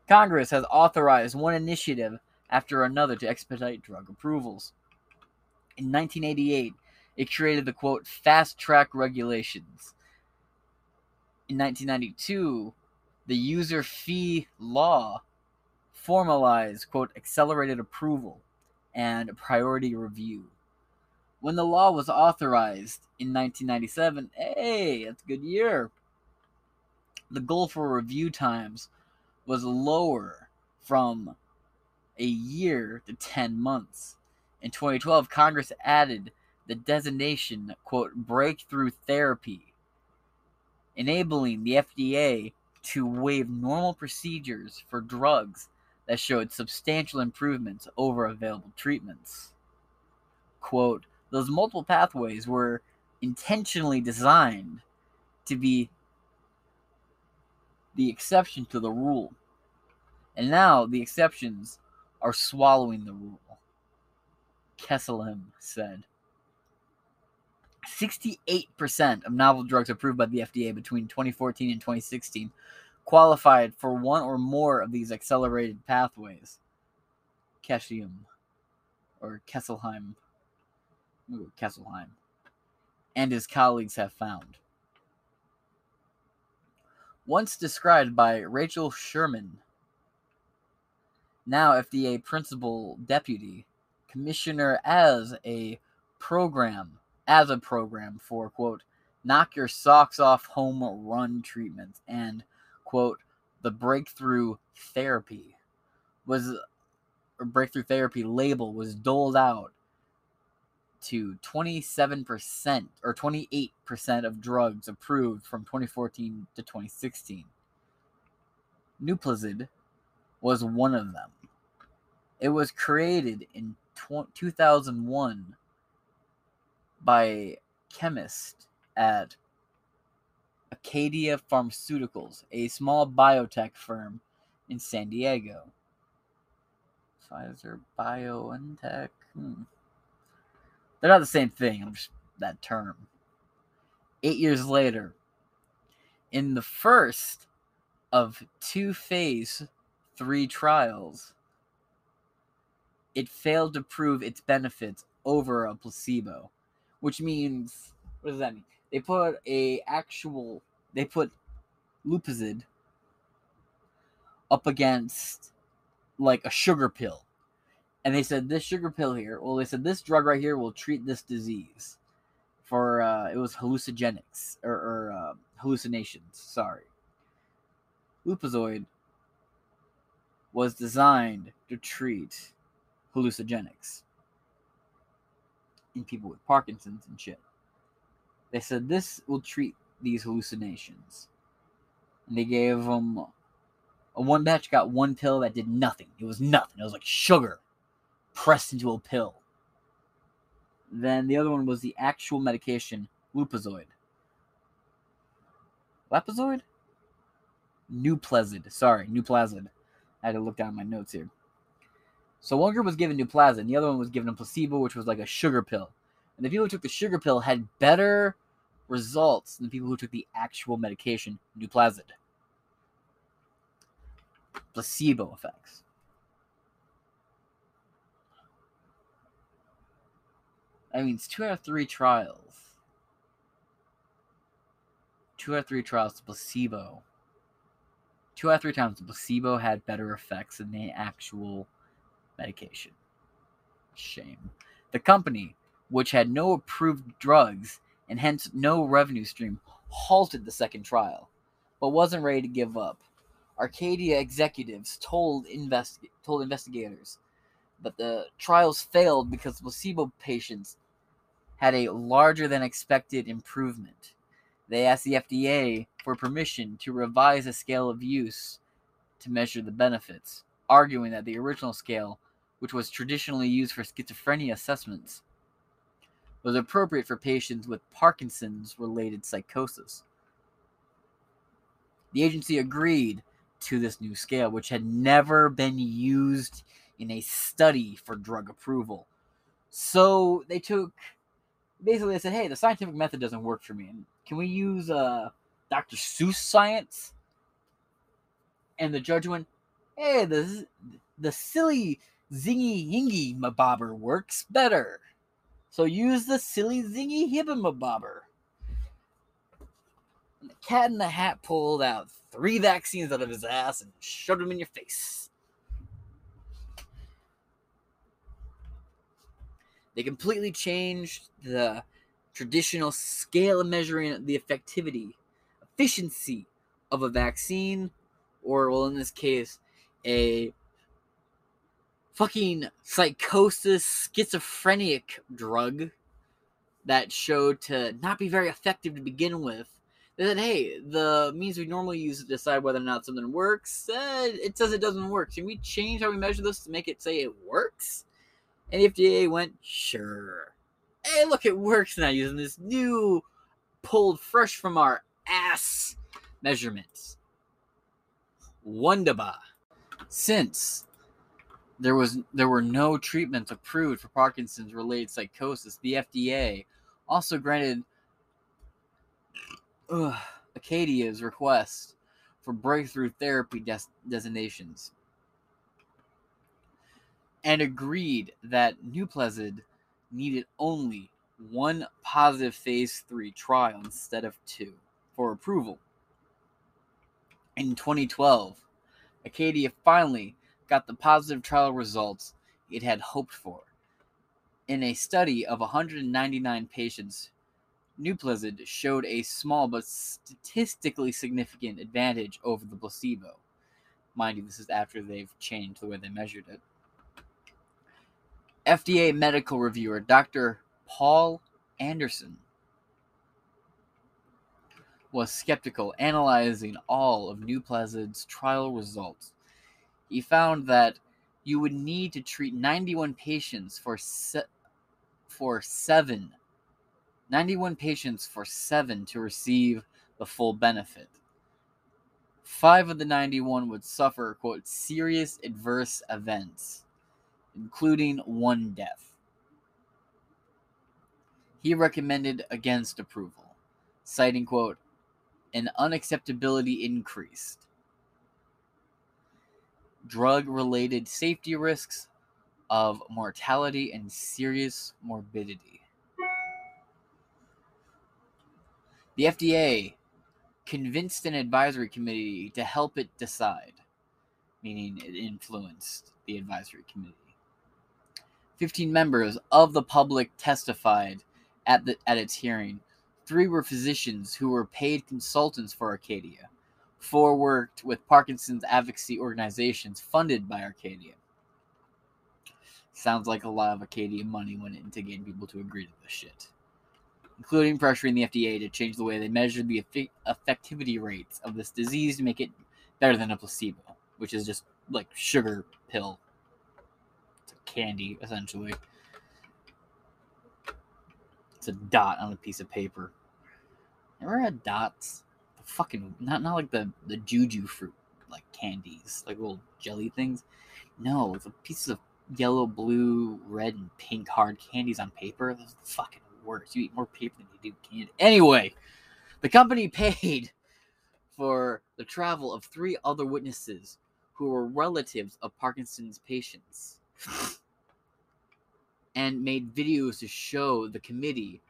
Congress has authorized one initiative after another to expedite drug approvals. In 1988, it created the quote fast track regulations. In 1992, the user fee law formalized quote accelerated approval and priority review. When the law was authorized in 1997, hey, that's a good year. The goal for review times was lower from a year to 10 months. In 2012, Congress added the designation, quote, breakthrough therapy, enabling the FDA to waive normal procedures for drugs that showed substantial improvements over available treatments. Quote, those multiple pathways were intentionally designed to be the exception to the rule. And now the exceptions are swallowing the rule. Kesselheim said. 68% of novel drugs approved by the FDA between 2014 and 2016 qualified for one or more of these accelerated pathways. Kesselheim or Kesselheim, Ooh, Kesselheim, and his colleagues have found. Once described by Rachel Sherman, now FDA principal deputy commissioner as a program as a program for quote knock your socks off home run treatments and quote the breakthrough therapy was or breakthrough therapy label was doled out to 27% or 28% of drugs approved from 2014 to 2016. Nuplazid was one of them. It was created in 2001 by chemist at Acadia Pharmaceuticals, a small biotech firm in San Diego. Pfizer BioNTech. Hmm. They're not the same thing. I'm just that term. Eight years later, in the first of two phase three trials, it failed to prove its benefits over a placebo, which means what does that mean? They put a actual they put Lupazid up against like a sugar pill. And they said this sugar pill here, well they said this drug right here will treat this disease. For uh it was hallucinogenics or, or uh, hallucinations, sorry. Lupazoid was designed to treat hallucinogenics in people with Parkinson's and shit. They said this will treat these hallucinations. And they gave them a one batch got one pill that did nothing. It was nothing. It was like sugar pressed into a pill. Then the other one was the actual medication, Lupazoid. Lapazoid? Nuplazid. Sorry, Nuplazid. I had to look down my notes here. So one group was given Nuplazid, and the other one was given a placebo, which was like a sugar pill. And the people who took the sugar pill had better results than the people who took the actual medication, Nuplazid. Placebo effects. That means two out of three trials. Two out of three trials, placebo. Two out of three times, placebo had better effects than the actual medication. Shame. The company, which had no approved drugs and hence no revenue stream, halted the second trial, but wasn't ready to give up. Acadia executives told, investi- told investigators that the trials failed because placebo patients had a larger than expected improvement. They asked the FDA for permission to revise a scale of use to measure the benefits, arguing that the original scale, which was traditionally used for schizophrenia assessments, was appropriate for patients with Parkinson's related psychosis. The agency agreed to this new scale, which had never been used in a study for drug approval. So they took basically they said, "Hey, the scientific method doesn't work for me. Can we use uh, Dr. Seuss science?" And the judge went, "Hey, the the silly zingy hingy mabobber works better. So use the silly zingy hibbamabobber." And the cat in the hat pulled out three vaccines out of his ass and shoved them in your face. They completely changed the traditional scale of measuring the effectivity, efficiency of a vaccine, or, well, in this case, a fucking psychosis schizophrenic drug that showed to not be very effective to begin with. They said, hey, the means we normally use to decide whether or not something works, uh, it says it doesn't work. Can we change how we measure this to make it say it works? And the FDA went, sure. Hey, look, it works now using this new, pulled fresh from our ass measurements. Wonderba. Since there was there were no treatments approved for Parkinson's related psychosis, the FDA also granted Acadia's request for breakthrough therapy des- designations and agreed that Nuplazid needed only one positive phase 3 trial instead of two for approval. In 2012, Acadia finally got the positive trial results it had hoped for. In a study of 199 patients, Nuplazid showed a small but statistically significant advantage over the placebo. Mind you, this is after they've changed the way they measured it. FDA medical reviewer Dr. Paul Anderson was skeptical, analyzing all of Nuplazid's trial results. He found that you would need to treat 91 patients for se- for 7 91 patients for 7 to receive the full benefit. 5 of the 91 would suffer quote serious adverse events including one death. He recommended against approval, citing, quote, an unacceptability increased, drug related safety risks of mortality and serious morbidity. The FDA convinced an advisory committee to help it decide, meaning it influenced the advisory committee. 15 members of the public testified at the at its hearing. Three were physicians who were paid consultants for Acadia. Four worked with Parkinson's advocacy organizations funded by Acadia. Sounds like a lot of Acadia money went into getting people to agree to this shit, including pressuring the FDA to change the way they measured the effi- effectivity rates of this disease to make it better than a placebo, which is just like sugar pill candy, essentially. It's a dot on a piece of paper. Ever had dots? The fucking not not like the the juju fruit like candies, like little jelly things. No, it's a pieces of yellow, blue, red, and pink hard candies on paper. Are the fucking worst. You eat more paper than you do candy. Anyway, the company paid for the travel of three other witnesses who were relatives of Parkinson's patients and made videos to show the committee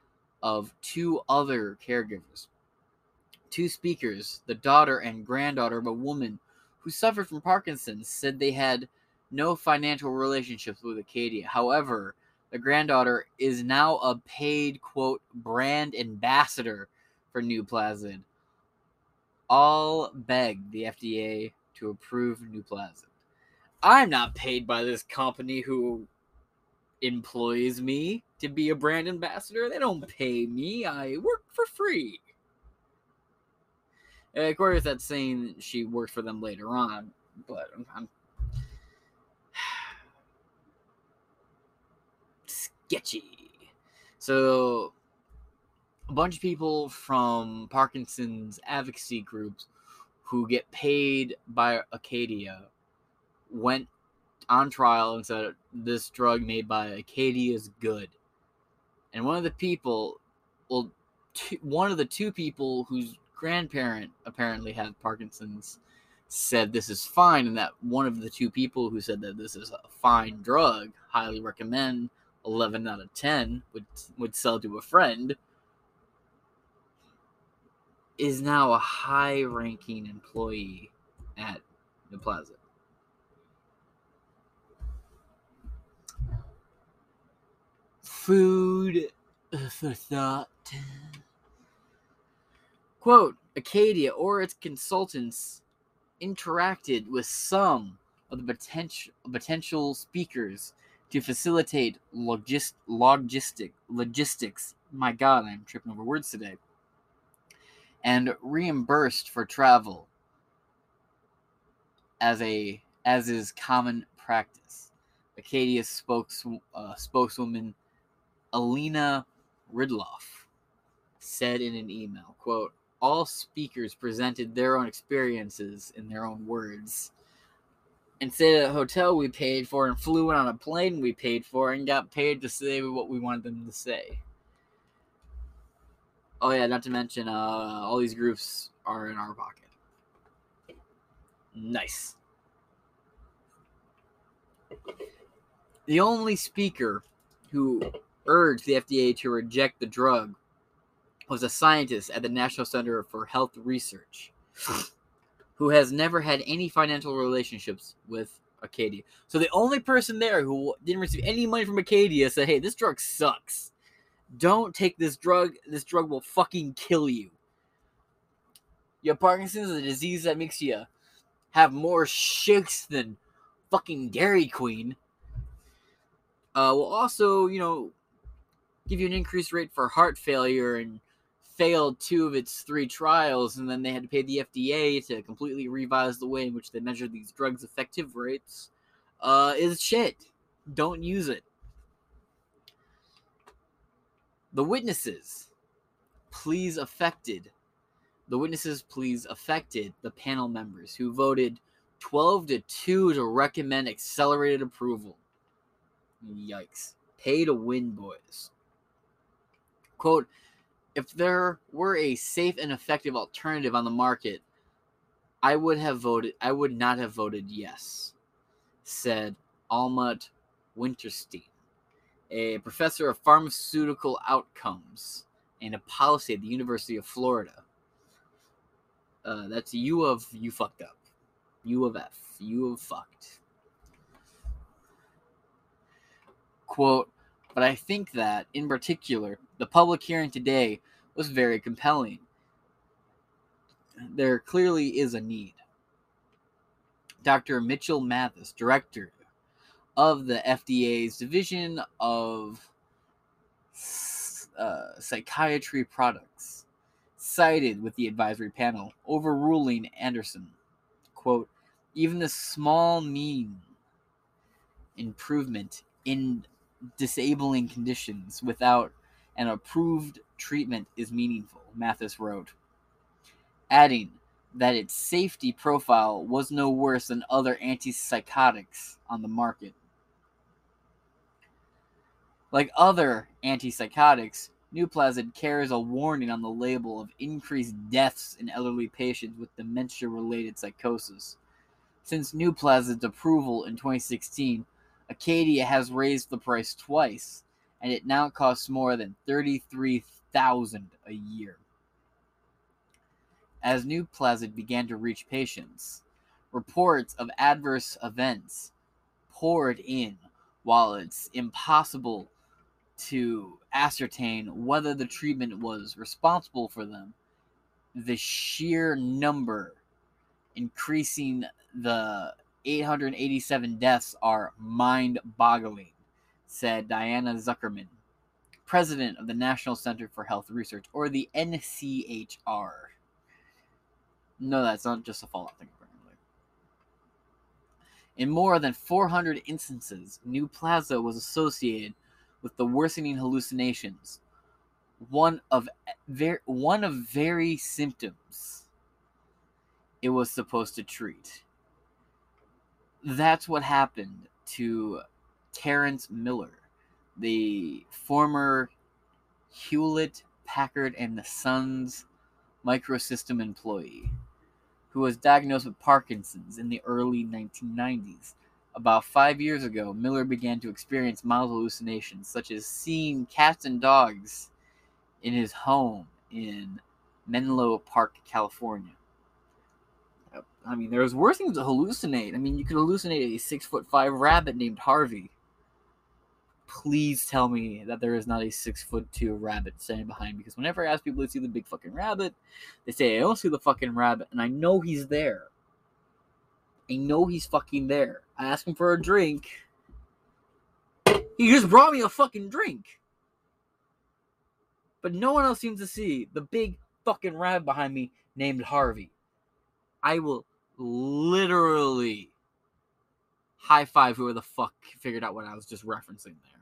of two other caregivers. Two speakers, the daughter and granddaughter of a woman who suffered from Parkinson's, said they had no financial relationships with Acadia. However, the granddaughter is now a paid, quote, brand ambassador for Nuplazid. All begged the FDA to approve Nuplazid. I'm not paid by this company who employs me to be a brand ambassador. They don't pay me. I work for free. Uh, of course, that's saying she worked for them later on, but I'm, I'm sketchy. So, a bunch of people from Parkinson's advocacy groups who get paid by Acadia went on trial and said this drug made by Acadia is good. And one of the people, well, two, one of the two people whose grandparent apparently had Parkinson's said this is fine, and that one of the two people who said that this is a fine drug, highly recommend, 11 out of 10 would would sell to a friend, is now a high-ranking employee at the plaza. Food for thought. Quote Acadia or its consultants interacted with some of the potential potential speakers to facilitate logist, logistic logistics. My God, I'm tripping over words today. And reimbursed for travel as a as is common practice. Acadia's spokes, uh, spokeswoman Alina Ridloff said in an email, quote, all speakers presented their own experiences in their own words. And at a hotel we paid for and flew in on a plane we paid for and got paid to say what we wanted them to say. Oh yeah, not to mention uh, all these groups are in our pocket. Nice. The only speaker who urged the FDA to reject the drug was a scientist at the National Center for Health Research who has never had any financial relationships with Acadia. So the only person there who didn't receive any money from Acadia said, "Hey, this drug sucks. Don't take this drug. This drug will fucking kill you. You have Parkinson's, a disease that makes you have more shakes than fucking Dairy Queen. Uh, will also, you know, give you an increased rate for heart failure and failed two of its three trials, and then they had to pay the FDA to completely revise the way in which they measure these drugs' effective rates, uh, is shit. Don't use it. The witnesses, please affected. The witnesses, please affected the panel members who voted 12 to 2 to recommend accelerated approval. Yikes. Pay to win, boys. Quote, if there were a safe and effective alternative on the market, I would have voted I would not have voted yes, said Almut Winterstein, a professor of pharmaceutical outcomes and a policy at the University of Florida. Uh, that's U of you fucked up. U of F. You have fucked. Quote, but I think that, in particular, the public hearing today was very compelling. There clearly is a need. Dr. Mitchell Mathis, director of the FDA's Division of uh, Psychiatry Products, sided with the advisory panel, overruling Anderson. Quote, even the small mean improvement in disabling conditions without and approved treatment is meaningful, Mathis wrote, adding that its safety profile was no worse than other antipsychotics on the market. Like other antipsychotics, Nuplazid carries a warning on the label of increased deaths in elderly patients with dementia related psychosis. Since Nuplazid's approval in 2016, Acadia has raised the price twice, and it now costs more than 33000 a year. As new Nuplazid began to reach patients, reports of adverse events poured in while it's impossible to ascertain whether the treatment was responsible for them. The sheer number increasing the 887 deaths are mind boggling, said Diana Zuckerman, president of the National Center for Health Research, or the NCHR. No, that's not just a fallout thing, apparently. In more than 400 instances, Nuplazid was associated with the worsening hallucinations. One of ver- one of very symptoms it was supposed to treat. That's what happened to Terrence Miller, the former Hewlett Packard and the Sons microsystem employee who was diagnosed with Parkinson's in the early 1990s. About five years ago, Miller began to experience mild hallucinations, such as seeing cats and dogs in his home in Menlo Park, California. I mean, there's worse things to hallucinate. I mean, you could hallucinate a six foot five rabbit named Harvey. Please tell me that there is not a six foot two rabbit standing behind. Because whenever I ask people to see the big fucking rabbit, they say I don't see the fucking rabbit, and I know he's there. I know he's fucking there. I ask him for a drink. He just brought me a fucking drink. But no one else seems to see the big fucking rabbit behind me named Harvey. I will literally high five whoever the fuck figured out what I was just referencing there.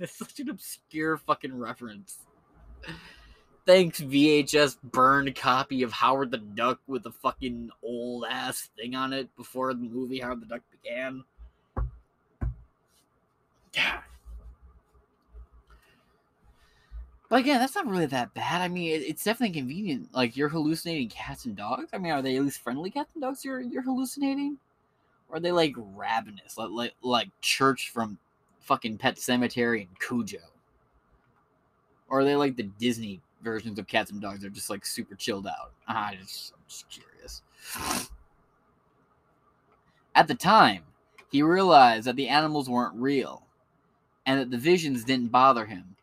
It's such an obscure fucking reference. Thanks, VHS burned copy of Howard the Duck with a fucking old ass thing on it before the movie Howard the Duck began. God. But again, that's not really that bad. I mean, it, it's definitely convenient. Like you're hallucinating cats and dogs. I mean, are they at least friendly cats and dogs you're you're hallucinating? Or are they like ravenous, like like, like Church from fucking Pet Sematary and Cujo? Or are they like the Disney versions of cats and dogs? They're just like super chilled out. Ah, I just, I'm just curious. At the time, he realized that the animals weren't real, and that the visions didn't bother him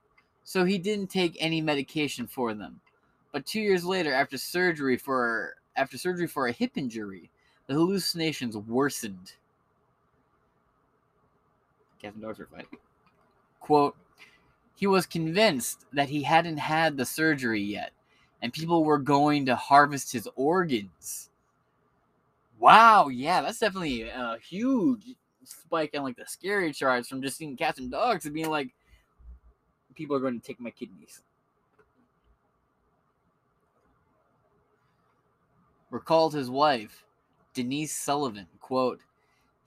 so he didn't take any medication for them. But two years later, after surgery for after surgery for a hip injury, the hallucinations worsened. Are fighting. Quote: He was convinced that he hadn't had the surgery yet, and people were going to harvest his organs. Wow, yeah, that's definitely a huge spike in like the scary charts from just seeing cats and dogs and being like, people are going to take my kidneys. Recalled his wife, Denise Sullivan, quote,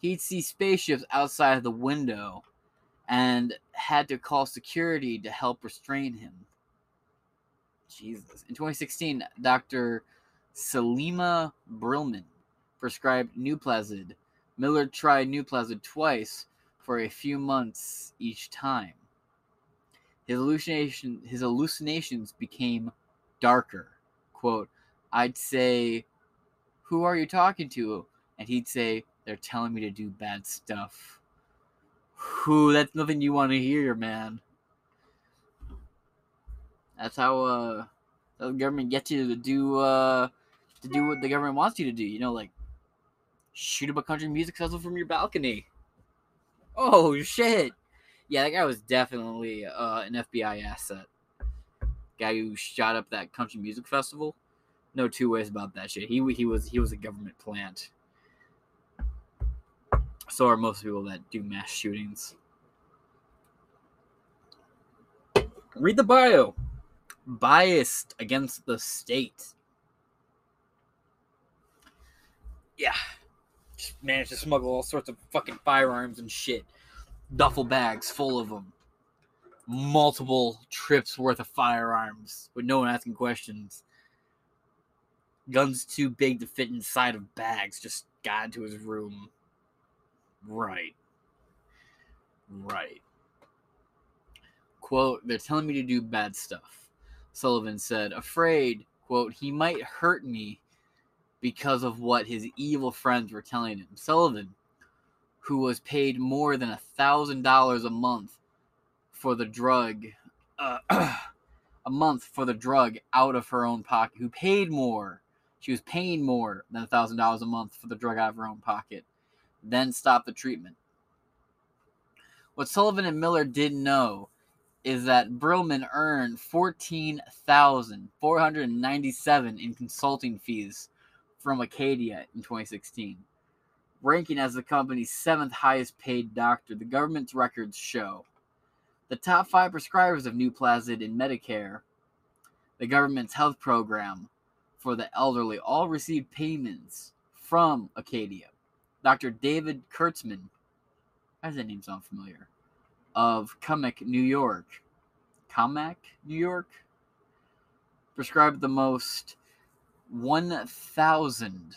he'd see spaceships outside of the window and had to call security to help restrain him. Jesus. In 2016, Dr. Salima Brillman prescribed Nuplazid. Miller tried Nuplazid twice for a few months each time. His hallucination his hallucinations became darker. Quote, I'd say, Who are you talking to? And he'd say, They're telling me to do bad stuff. Who that's nothing you want to hear, man. That's how uh the government gets you to do uh to do what the government wants you to do, you know, like shoot up a country music festival from your balcony. Oh shit yeah, that guy was definitely uh, an FBI asset. Guy who shot up that country music festival. No two ways about that shit. He he was he was a government plant. So are most people that do mass shootings. Read the bio. Biased against the state. Yeah. Just managed to smuggle all sorts of fucking firearms and shit. Duffel bags full of them. Multiple trips worth of firearms with no one asking questions. Guns too big to fit inside of bags. Just got into his room. Right. Right. Quote, they're telling me to do bad stuff. Sullivan said, afraid, quote, he might hurt me because of what his evil friends were telling him. Sullivan, who was paid more than a thousand dollars a month for the drug, uh, a month for the drug out of her own pocket, who paid more, she was paying more than a thousand dollars a month for the drug out of her own pocket, then stop the treatment. What Sullivan and Miller didn't know is that Brillman earned fourteen thousand four hundred ninety-seven in consulting fees from Acadia in 2016, ranking as the company's seventh highest paid doctor. The government's records show the top five prescribers of New Nuplazid in Medicare, the government's health program for the elderly, all received payments from Acadia. Dr. David Kurtzman, why does that name sound familiar? Of Commack, New York. Commack, New York? Prescribed the most 1,000.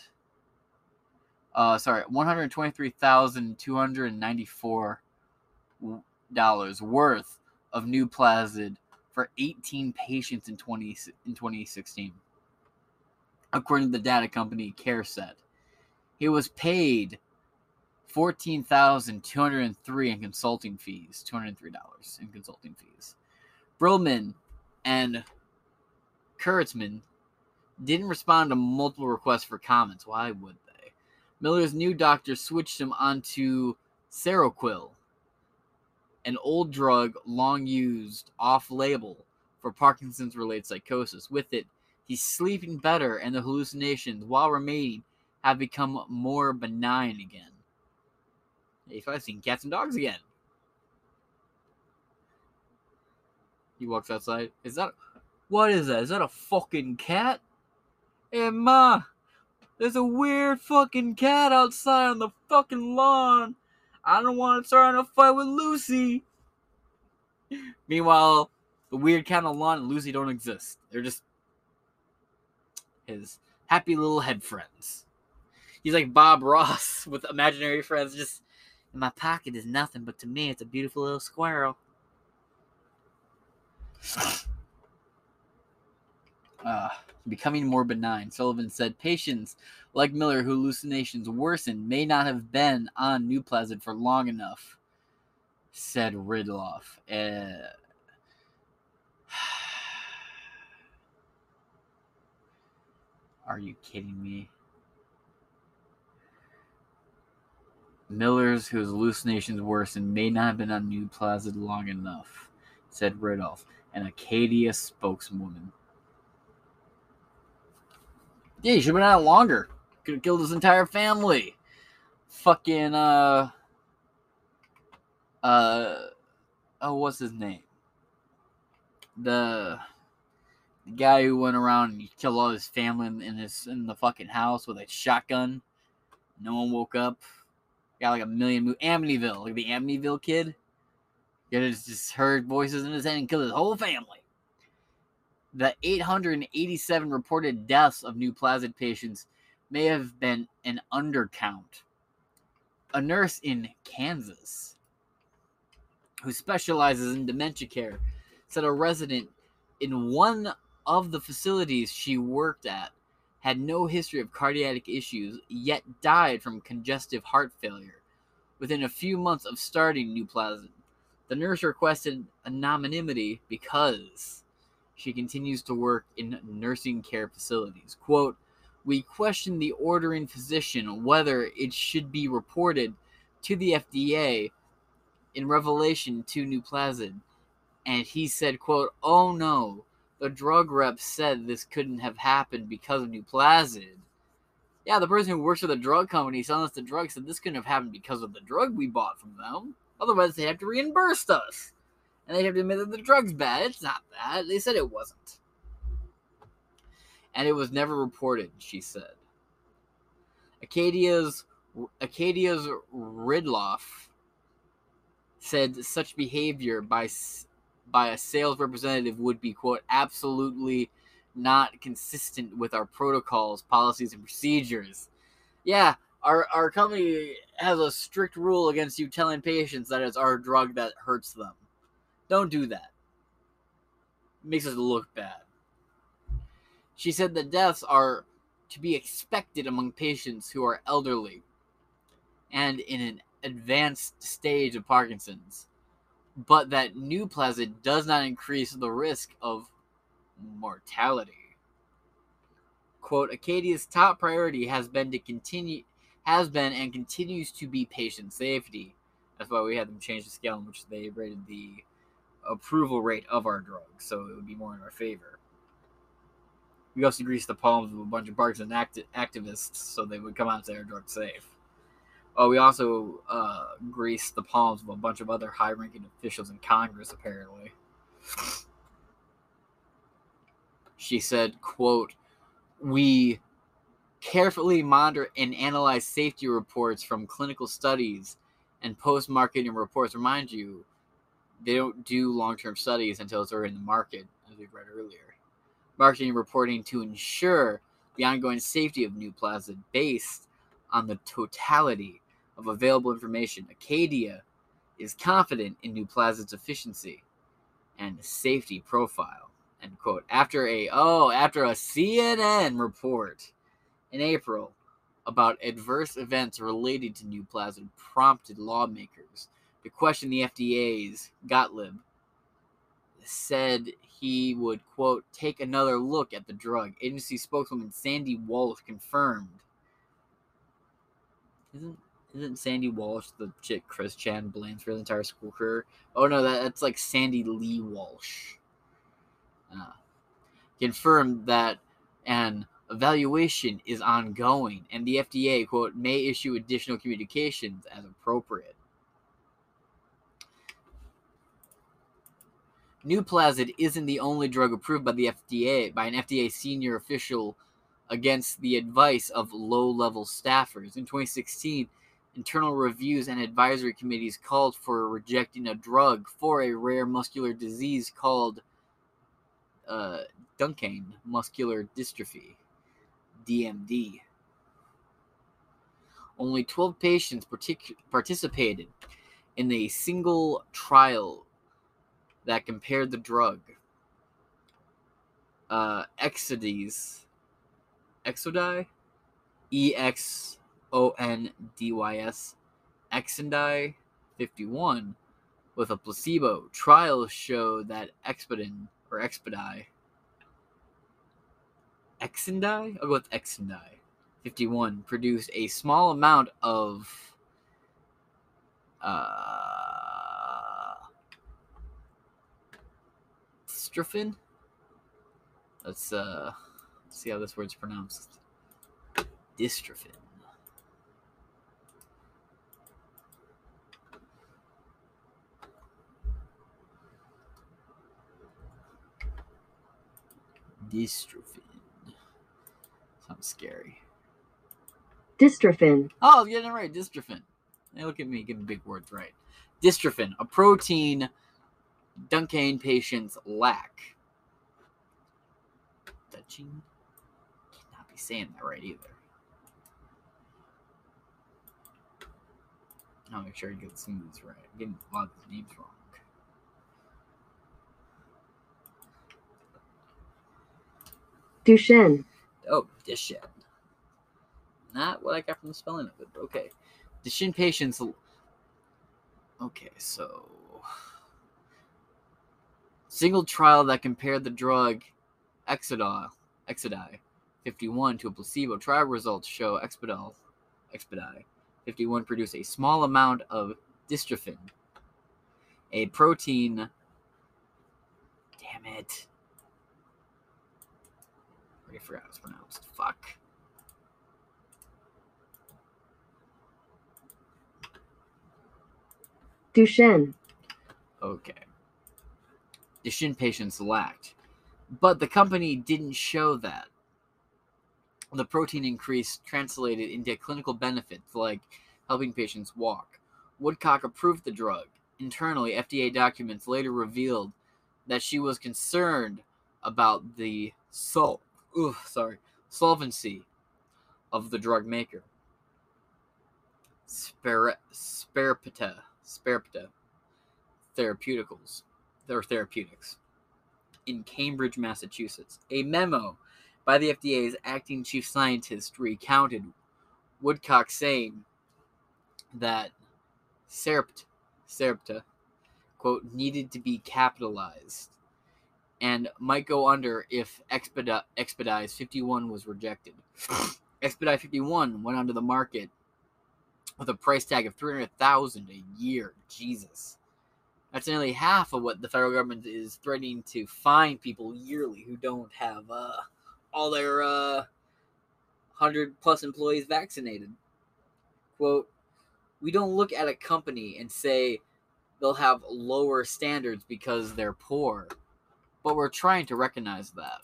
Uh, sorry, $123,294 worth of Nuplazid for 18 patients in 20 in 2016, according to the data company CareSet. He was paid fourteen thousand two hundred three in consulting fees, two hundred three dollars in consulting fees. Brillman and Kurtzman didn't respond to multiple requests for comments. Why would they? Miller's new doctor switched him onto Seroquel, an old drug long used off label for Parkinson's related psychosis. With it, he's sleeping better and the hallucinations, while remaining, have become more benign again. He's probably seen cats and dogs again. He walks outside. Is that what is that? Is that a fucking cat? Hey ma, there's a weird fucking cat outside on the fucking lawn. I don't want to start a fight with Lucy. Meanwhile, the weird cat on the lawn and Lucy don't exist. They're just his happy little head friends. He's like Bob Ross with imaginary friends. Just in my pocket is nothing, but to me, it's a beautiful little squirrel. Uh, becoming more benign. Sullivan said patients like Miller, whose hallucinations worsened, may not have been on Nuplazid for long enough, said Ridloff. Uh, are you kidding me? Miller's, whose hallucinations worsened, may not have been on New Plaza long enough, said Ridolph, an Acadia spokeswoman. Yeah, he should have been out longer. Could have killed his entire family. Fucking uh uh oh what's his name? The, the guy who went around and killed all his family in his in the fucking house with a shotgun. No one woke up. Got like a million mo- Amityville, like the Amityville kid. He just heard voices in his head and killed his whole family the 887 reported deaths of new Nuplazid patients may have been an undercount. A nurse in Kansas who specializes in dementia care said a resident in one of the facilities she worked at had no history of cardiac issues, yet died from congestive heart failure within a few months of starting New Nuplazid. The nurse requested anonymity because she continues to work in nursing care facilities. Quote, we questioned the ordering physician whether it should be reported to the FDA in Revelation to Nuplazid. And he said, quote, oh no, the drug rep said this couldn't have happened because of Nuplazid. Yeah, the person who works for the drug company selling us the drug said this couldn't have happened because of the drug we bought from them. Otherwise, they have to reimburse us. And they have to admit that the drug's bad. It's not that. They said it wasn't. And it was never reported, she said. Acadia's Acadia's Ridloff said such behavior by by a sales representative would be quote absolutely not consistent with our protocols, policies, and procedures. Yeah, our our company has a strict rule against you telling patients that it's our drug that hurts them. Don't do that. It makes us look bad. She said that deaths are to be expected among patients who are elderly and in an advanced stage of Parkinson's, but that Nuplazid does not increase the risk of mortality. Quote, Acadia's top priority has been to continue has been and continues to be patient safety. That's why we had them change the scale in which they rated the approval rate of our drug, so it would be more in our favor. We also greased the palms of a bunch of Parkinson acti- activists so they would come out and say our drug's safe. Oh, we also uh, greased the palms of a bunch of other high ranking officials in Congress, apparently. She said, quote, We carefully monitor and analyze safety reports from clinical studies and post marketing reports. Remind you, they don't do long term studies until it's already in the market, as we read earlier. Marketing reporting to ensure the ongoing safety of Nuplazid based on the totality of available information. Acadia is confident in Nuplazid's efficiency and safety profile. End quote. After a oh, after a CNN report in April about adverse events related to Nuplazid prompted lawmakers to question the FDA's Gottlieb said he would quote take another look at the drug. Agency spokeswoman Sandy Walsh confirmed. Isn't isn't Sandy Walsh the chick Chris Chan blames for his entire school career? Oh no, that, that's like Sandy Lee Walsh. Uh, confirmed that an evaluation is ongoing and the FDA, quote, may issue additional communications as appropriate. Nuplazid isn't the only drug approved by the FDA by an FDA senior official against the advice of low-level staffers. In 2016, internal reviews and advisory committees called for rejecting a drug for a rare muscular disease called uh, muscular dystrophy, DMD. Only 12 patients partic- participated in a single trial that compared the drug uh, Exodys, Exodai, E X O N D Y S, Exendai 51 with a placebo. Trials show that Expedin or Expedai, Exendai? I'll go with Exendai 51 produced a small amount of uh, dystrophin. Let's uh, see how this word's pronounced. Dystrophin. Dystrophin. Sounds scary. Dystrophin. Oh, I'm getting it right. Dystrophin. Hey, look at me getting big words right. Dystrophin, a protein Duchenne patients lack. Duchenne? Cannot be saying that right either. I'll make sure I get some of these right. I'm getting a lot of these names wrong. Duchenne. Oh, Duchenne. Not what I got from the spelling of it, okay. Duchenne patients. Okay, so. Single trial that compared the drug Exodal, Exodai 51 to a placebo. Trial results show Expedal, Expedai 51 produce a small amount of dystrophin, a protein. Damn it. I forgot how it's pronounced. Fuck. Duchenne. Okay. Duchenne patients lacked. But the company didn't show that. The protein increase translated into clinical benefits like helping patients walk. Woodcock approved the drug. Internally, FDA documents later revealed that she was concerned about the sol- ugh, sorry, solvency of the drug maker. Spar- Sparpita, Sparpita Therapeuticals, their therapeutics in Cambridge, Massachusetts. A memo by the FDA's acting chief scientist recounted Woodcock saying that Serpt, Serpta, quote, needed to be capitalized and might go under if Expedi- Expedize 51 was rejected. Expedite 51 went onto the market with a price tag of 300,000 a year. Jesus. That's nearly half of what the federal government is threatening to fine people yearly who don't have uh, all their uh, 100 plus employees vaccinated. Quote, we don't look at a company and say they'll have lower standards because they're poor, but we're trying to recognize that.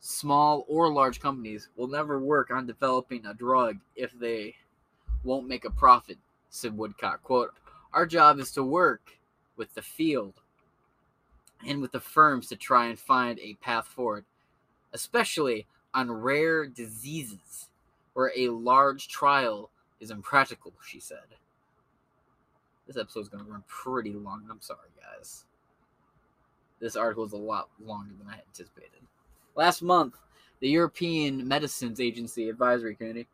Small or large companies will never work on developing a drug if they won't make a profit, said Woodcock. Quote, Our job is to work with the field and with the firms to try and find a path forward, especially on rare diseases where a large trial is impractical, she said. This episode's going to run pretty long. I'm sorry, guys. This article is a lot longer than I anticipated. Last month, the European Medicines Agency Advisory Committee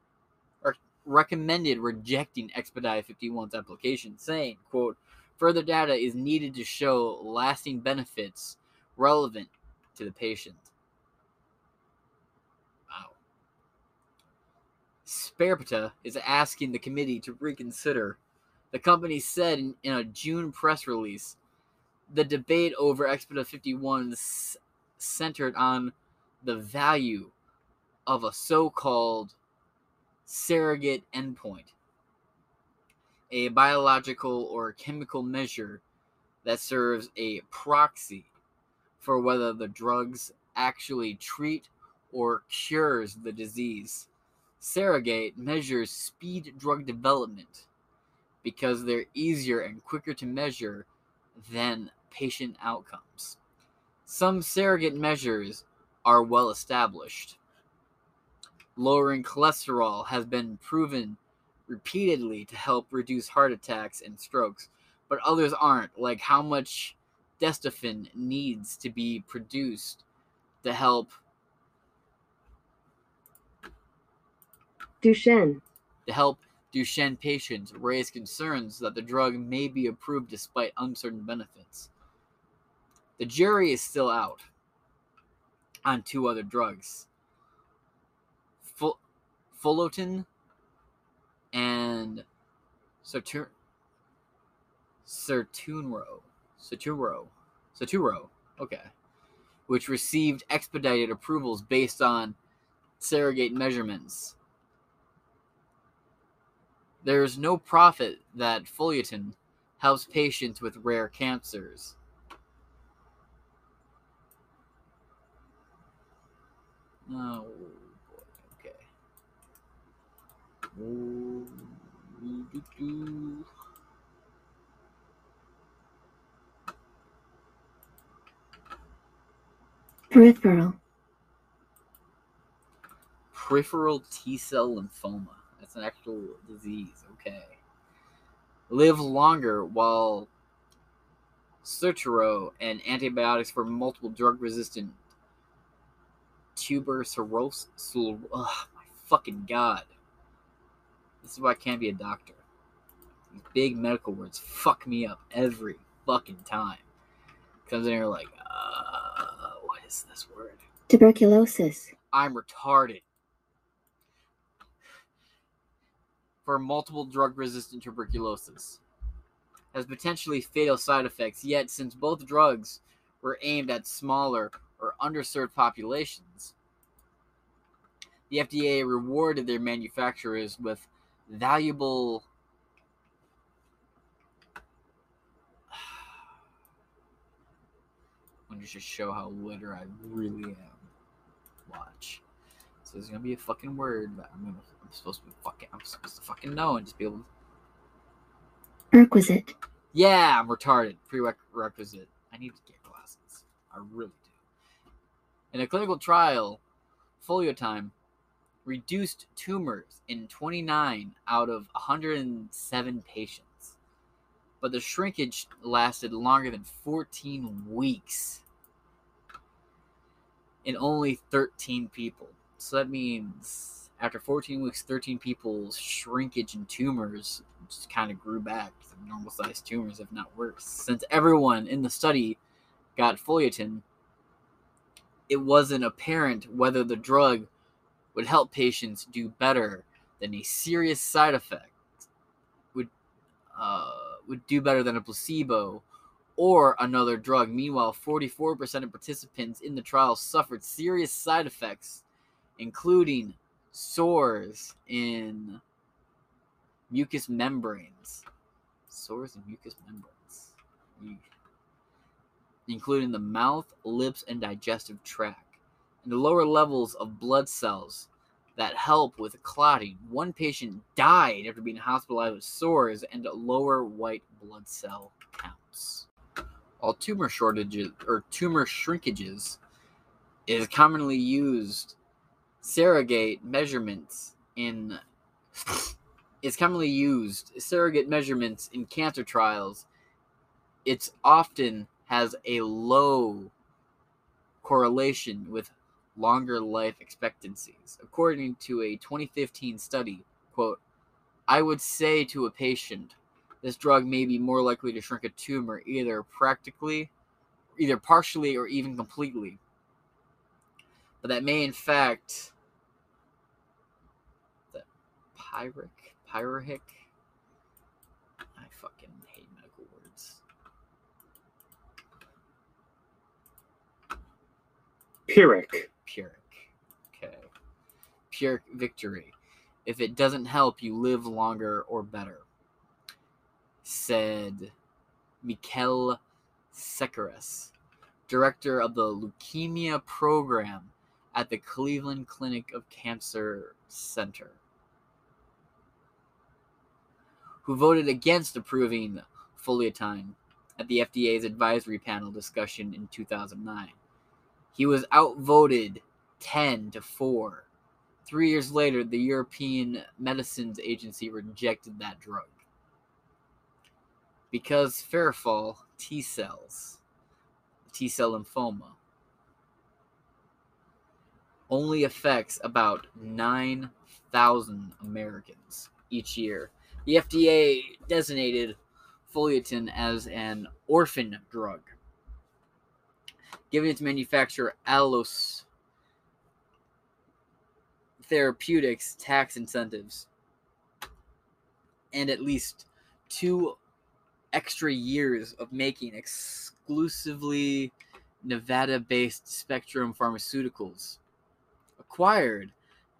recommended rejecting Expedite 51's application, saying, quote, further data is needed to show lasting benefits relevant to the patient. Wow. Sparpita is asking the committee to reconsider. The company said in, in a June press release the debate over Expedite 51 s- centered on the value of a so called surrogate endpoint, a biological or chemical measure that serves a proxy for whether the drugs actually treat or cures the disease. Surrogate measures speed drug development because they're easier and quicker to measure than patient outcomes. Some surrogate measures are well established. Lowering cholesterol has been proven repeatedly to help reduce heart attacks and strokes, but others aren't, like how much dystrophin needs to be produced to help Duchenne. to help Duchenne patients raise concerns that the drug may be approved despite uncertain benefits. The jury is still out on two other drugs. Ful- Fullotin and Satur- Sertunro. Saturo. Saturo. Okay. Which received expedited approvals based on surrogate measurements. There is no profit that Fullerton helps patients with rare cancers. Oh boy. Okay. Ooh, doo, doo. Peripheral. Peripheral T cell lymphoma. An actual disease. Okay. Live longer while Suturo and antibiotics for multiple drug resistant tuber cirrhosis. Oh my fucking god. This is why I can't be a doctor. These big medical words fuck me up every fucking time. Comes in here like, uh, what is this word? Tuberculosis. I'm retarded. For multiple drug resistant tuberculosis has potentially fatal side effects, yet, since both drugs were aimed at smaller or underserved populations, the FDA rewarded their manufacturers with valuable and just show how literate I really am. Watch. There's gonna be a fucking word that I'm gonna I'm supposed to be fucking I'm supposed to fucking know and just be able to Requisite. Yeah, I'm retarded. Prerequisite. I need to get glasses. I really do. In a clinical trial, folio time reduced tumors in 29 out of 107 patients. But the shrinkage lasted longer than 14 weeks in only 13 people. So that means after 14 weeks, 13 people's shrinkage in tumors just kind of grew back to normal sized tumors, if not worse. Since everyone in the study got Foliotin, it wasn't apparent whether the drug would help patients do better than a serious side effect would uh, would do better than a placebo or another drug. Meanwhile, 44% of participants in the trial suffered serious side effects, including sores in mucous membranes. Sores in mucous membranes. Including the mouth, lips, and digestive tract. And the lower levels of blood cells that help with clotting. One patient died after being hospitalized with sores and lower white blood cell counts. While tumor shortages or tumor shrinkages is commonly used surrogate measurements in is commonly used surrogate measurements in cancer trials it's often has a low correlation with longer life expectancies. According to a 2015 study quote i would say to a patient this drug may be more likely to shrink a tumor either practically either partially or even completely but that may in fact the pyric pyric i fucking hate medical words Pyrrhic. Pyrrhic. Okay. Pyrrhic victory. If it doesn't help you live longer or better, said Mikkael Sekeres, director of the leukemia program at the Cleveland Clinic of Cancer Center, who voted against approving Foliotine at the FDA's advisory panel discussion in 2009. He was outvoted 10 to 4. Three years later, the European Medicines Agency rejected that drug. Because Farifol T cells, T cell lymphoma, only affects about 9,000 Americans each year. The FDA designated Foliotin as an orphan drug giving its manufacturer Allos Therapeutics tax incentives and at least two extra years of making exclusively Nevada based Spectrum Pharmaceuticals acquired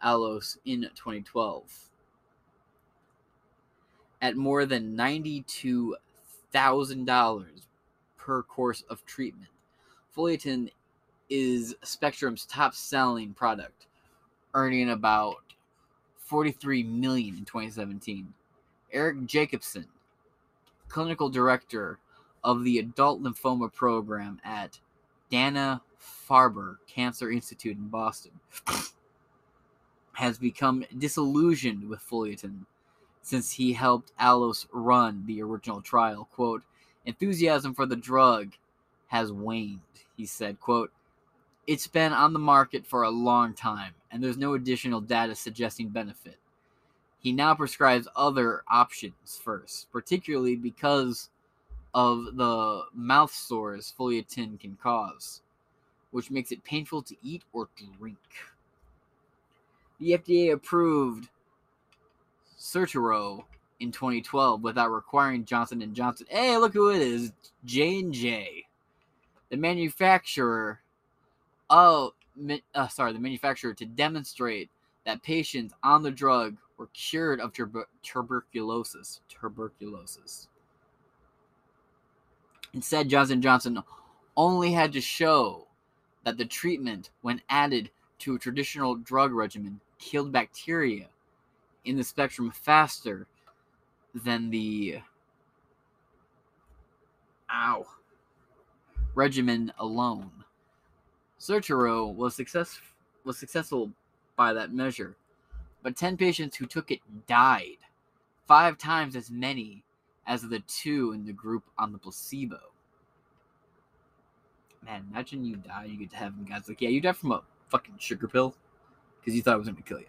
Allos in 2012 at more than $92,000 per course of treatment. Foliotin is Spectrum's top selling product, earning about 43 million in 2017. Eric Jacobsen, clinical director of the adult lymphoma program at Dana Farber Cancer Institute in Boston, has become disillusioned with Foliotin since he helped Allos run the original trial. Quote, enthusiasm for the drug has waned, he said, quote, It's been on the market for a long time, and there's no additional data suggesting benefit. He now prescribes other options first, particularly because of the mouth sores Foliotin can cause, which makes it painful to eat or drink. The FDA approved Certero in 2012 without requiring Johnson & Johnson. Hey, look who it is, J&J the manufacturer oh uh, sorry the manufacturer to demonstrate that patients on the drug were cured of tuber- tuberculosis tuberculosis instead johnson johnson only had to show that the treatment, when added to a traditional drug regimen, killed bacteria in the spectrum faster than the ow regimen alone. Sertero was success was successful by that measure, but 10 patients who took it died, five times as many as the two in the group on the placebo. Man, imagine you die, you get to heaven, guys. Like, yeah, you died from a fucking sugar pill because you thought it was to kill you.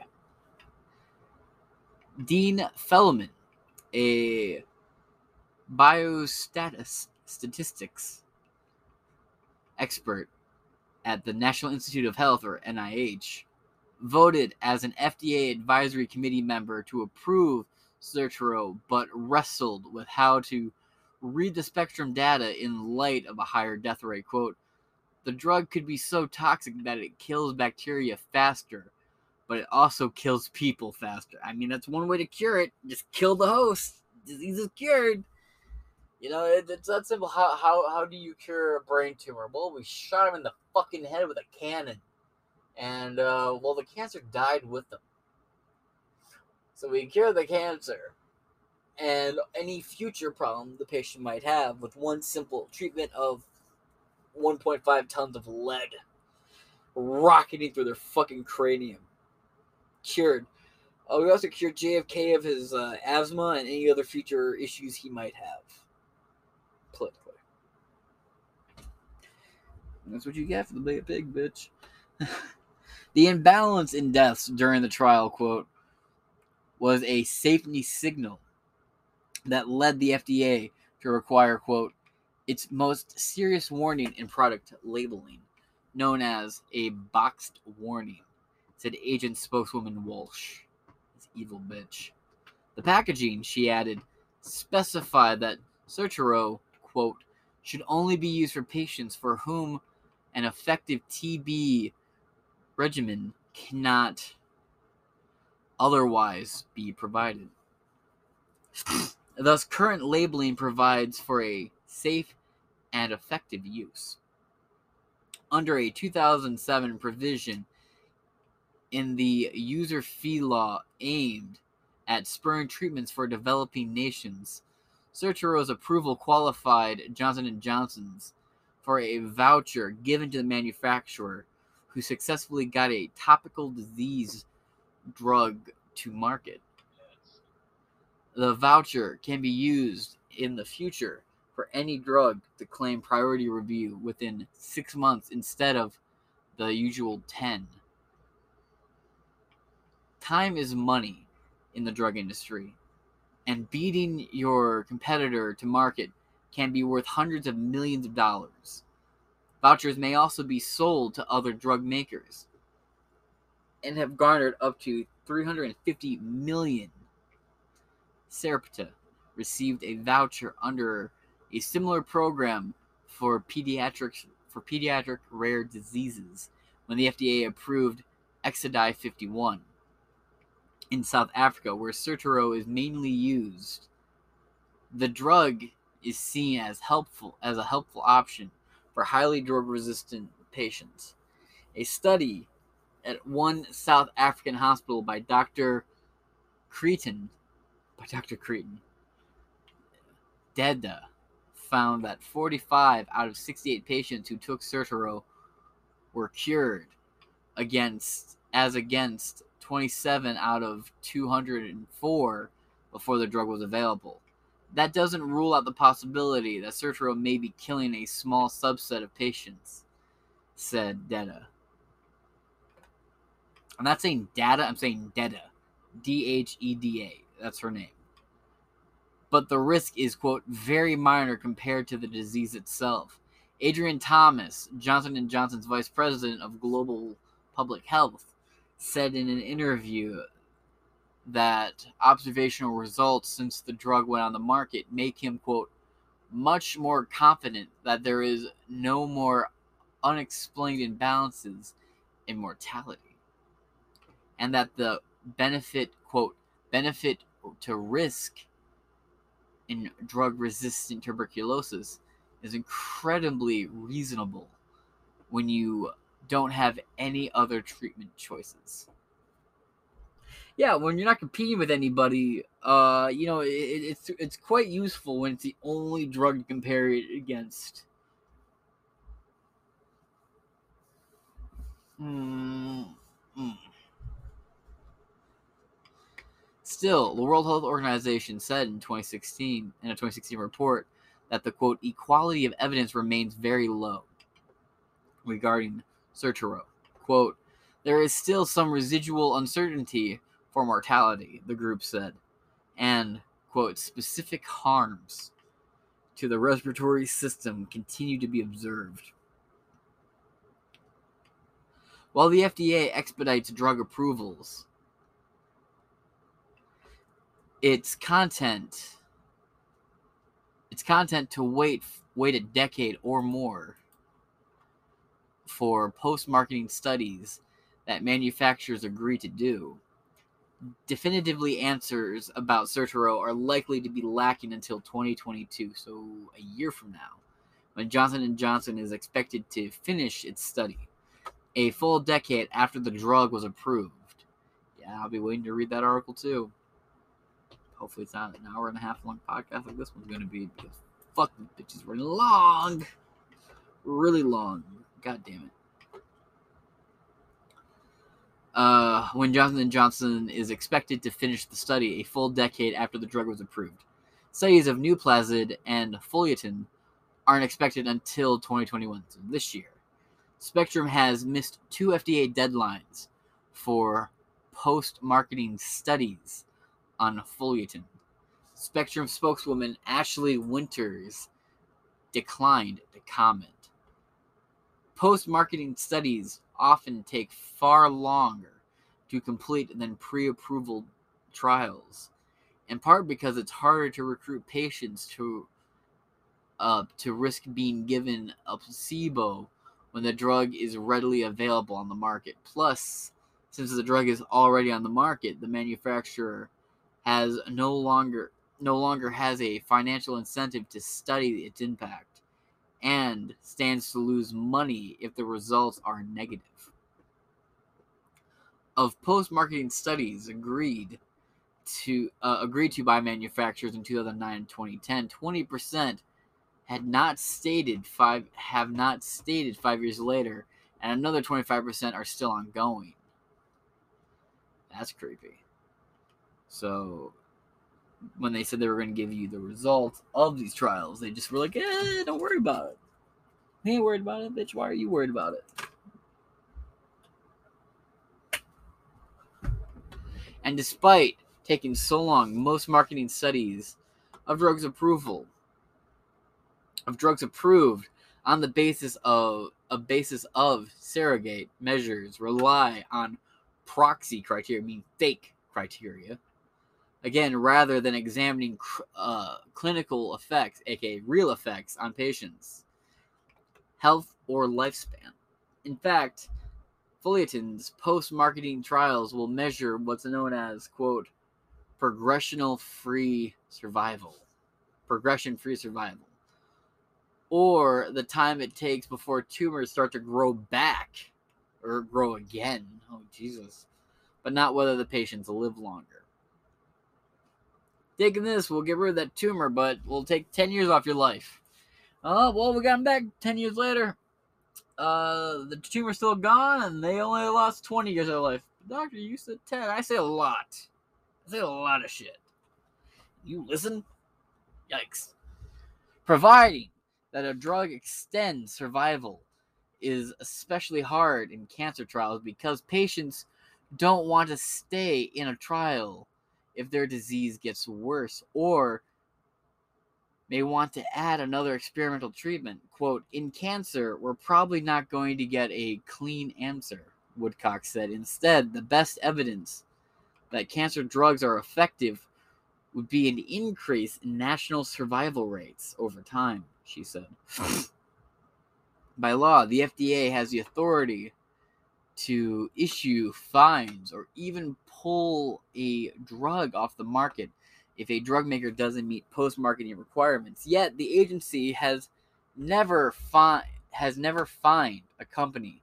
Dean Fellman, a biostatus statistics expert at the National Institute of Health, or NIH, voted as an FDA advisory committee member to approve Sertero, but wrestled with how to read the spectrum data in light of a higher death rate. Quote, the drug could be so toxic that it kills bacteria faster, but it also kills people faster. I mean, that's one way to cure it. Just kill the host. Disease is cured. You know, it, it's that simple. How, how, how do you cure a brain tumor? Well, we shot him in the fucking head with a cannon. And, uh, well, the cancer died with them. So we cure the cancer and any future problem the patient might have with one simple treatment of 1.5 tons of lead rocketing through their fucking cranium. Cured. Uh, we also cured JFK of his uh, asthma and any other future issues he might have. Politically. And that's what you get for the big pig, bitch. the imbalance in deaths during the trial, quote, was a safety signal that led the FDA to require, quote, its most serious warning in product labeling, known as a boxed warning, said agent spokeswoman Walsh. This evil bitch. The packaging, she added, specified that Sertero, quote, should only be used for patients for whom an effective TB regimen cannot otherwise be provided. Thus, current labeling provides for a safe and effective use. Under a 2007 provision in the user fee law aimed at spurring treatments for developing nations, Sertero's approval qualified Johnson & Johnson's for a voucher given to the manufacturer who successfully got a topical disease drug to market. The voucher can be used in the future for any drug to claim priority review within six months instead of the usual 10. Time is money in the drug industry, and beating your competitor to market can be worth hundreds of millions of dollars. Vouchers may also be sold to other drug makers and have garnered up to 350 million. Sarepta received a voucher under a similar program for for pediatric rare diseases when the FDA approved Exidai 51 in South Africa, where Sertero is mainly used. The drug is seen as helpful as a helpful option for highly drug resistant patients. A study at one South African hospital by Dr. Cretan, by Dr. Cretan, Dheda, found that 45 out of 68 patients who took Sertero were cured against as against 27 out of 204 before the drug was available. That doesn't rule out the possibility that Sertero may be killing a small subset of patients, said Dheda. I'm not saying data, I'm saying Dheda. D H E D A. That's her name. But the risk is, quote, very minor compared to the disease itself. Adrian Thomas, Johnson & Johnson's vice president of global public health, said in an interview that observational results since the drug went on the market make him, quote, much more confident that there is no more unexplained imbalances in mortality and that the benefit quote benefit to risk in drug resistant tuberculosis is incredibly reasonable when you don't have any other treatment choices. Yeah, when you're not competing with anybody, uh, you know, it, it's it's quite useful when it's the only drug to compare it against. Mm. Still, the World Health Organization said in 2016 in a 2016 report that the quote equality of evidence remains very low regarding Sertero. Quote, there is still some residual uncertainty for mortality, the group said, and quote specific harms to the respiratory system continue to be observed. While the FDA expedites drug approvals, its content its content to wait wait a decade or more for post-marketing studies that manufacturers agree to do definitively answers about Sertero are likely to be lacking until 2022 so a year from now when Johnson & Johnson is expected to finish its study a full decade after the drug was approved yeah I'll be waiting to read that article too Hopefully, it's not an hour and a half long podcast like this one's going to be because fuck these bitches running long. Really long. God damn it. Uh, when Johnson & Johnson is expected to finish the study a full decade after the drug was approved. Studies of New Nuplazid and Folliton aren't expected until 2021, so this year. Spectrum has missed two FDA deadlines for post-marketing studies on Folliton. Spectrum spokeswoman Ashley Winters declined to comment. Post marketing studies often take far longer to complete than pre approval trials, in part because it's harder to recruit patients to uh, to risk being given a placebo when the drug is readily available on the market. Plus, since the drug is already on the market, the manufacturer has no longer no longer has a financial incentive to study its impact and stands to lose money if the results are negative. Of post-marketing studies agreed to uh, agreed to by manufacturers in 2009 and 2010, 20% had not stated five have not stated 5 years later and another 25% are still ongoing. That's creepy. So when they said they were going to give you the results of these trials, they just were like, eh, don't worry about it. We ain't worried about it, bitch. Why are you worried about it? And despite taking so long, most marketing studies of drugs approval of drugs approved on the basis of a basis of surrogate measures rely on proxy criteria, mean fake criteria, again, rather than examining uh, clinical effects, aka real effects, on patients' health or lifespan. In fact, Folliton's post marketing trials will measure what's known as, quote, progressional free survival. Progression free survival. Or the time it takes before tumors start to grow back or grow again. Oh, Jesus. But not whether the patients live longer taking this will get rid of that tumor, but we'll take 10 years off your life. Oh, well, we got him back 10 years later. Uh, the tumor's still gone, and they only lost 20 years of life. Doctor, you said 10. I say a lot. I say a lot of shit. You listen? Yikes. Providing that a drug extends survival is especially hard in cancer trials because patients don't want to stay in a trial if their disease gets worse or may want to add another experimental treatment. Quote, in cancer, we're probably not going to get a clean answer, Woodcock said. Instead, the best evidence that cancer drugs are effective would be an increase in national survival rates over time, she said. By law, the FDA has the authority to issue fines or even pull a drug off the market if a drug maker doesn't meet post marketing requirements. Yet the agency has never find has never fined a company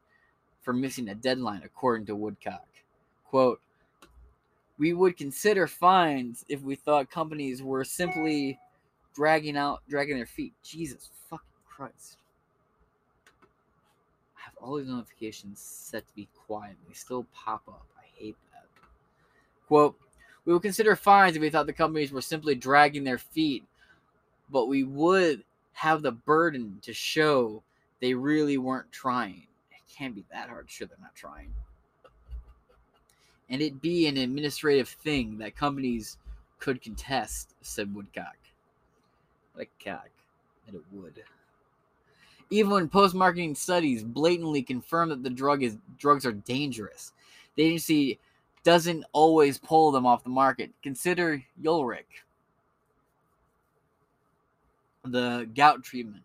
for missing a deadline, according to Woodcock. Quote, we would consider fines if we thought companies were simply dragging out dragging their feet. Jesus fucking Christ. All these notifications set to be quiet. They still pop up. I hate that. Quote, we would consider fines if we thought the companies were simply dragging their feet, but we would have the burden to show they really weren't trying. It can't be that hard. Sure, they're not trying. And it be an administrative thing that companies could contest, said Woodcock. Like cock, that it would. Even when post-marketing studies blatantly confirm that the drug is drugs are dangerous, the agency doesn't always pull them off the market. Consider Uloric, the gout treatment.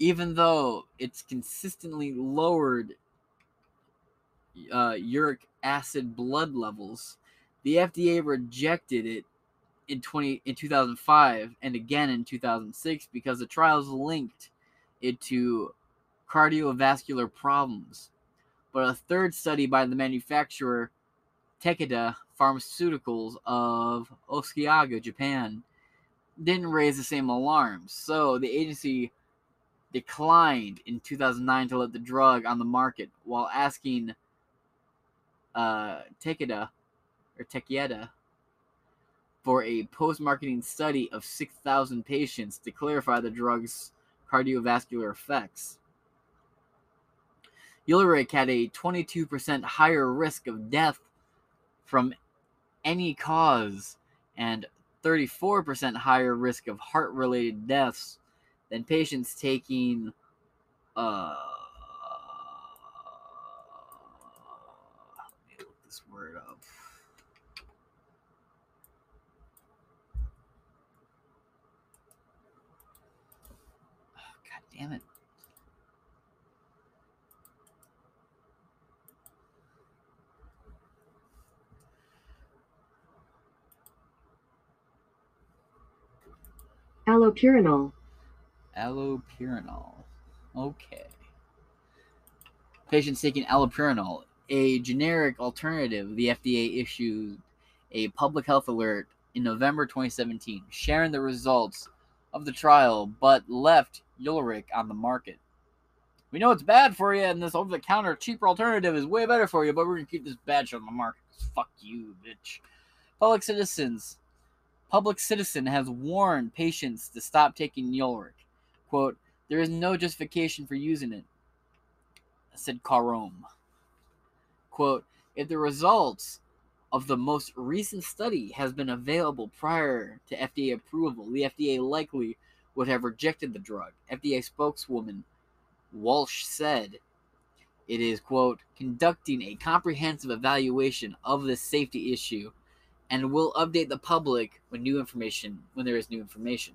Even though it's consistently lowered uh, uric acid blood levels, the FDA rejected it in 20 in 2005 and again in 2006 because the trials linked it to cardiovascular problems. But a third study by the manufacturer Takeda Pharmaceuticals of Osaka, Japan, didn't raise the same alarms. So the agency declined in 2009 to let the drug on the market while asking uh, Takeda or Takeda for a post-marketing study of 6,000 patients to clarify the drug's cardiovascular effects. Uloric had a 22% higher risk of death from any cause and 34% higher risk of heart-related deaths than patients taking uh let me look this word up. Oh, God damn it. Allopurinol. Allopurinol. Okay. Patients taking allopurinol, a generic alternative, the FDA issued a public health alert in November 2017, sharing the results of the trial, but left Uloric on the market. We know it's bad for you, and this over the counter cheaper alternative is way better for you, but we're going to keep this bad shit on the market. Fuck you, bitch. Public citizens Public Citizen has warned patients to stop taking Uloric. Quote, there is no justification for using it, said Carome. Quote, if the results of the most recent study has been available prior to FDA approval, the FDA likely would have rejected the drug. FDA spokeswoman Walsh said it is, quote, conducting a comprehensive evaluation of this safety issue and will update the public when new information when there is new information.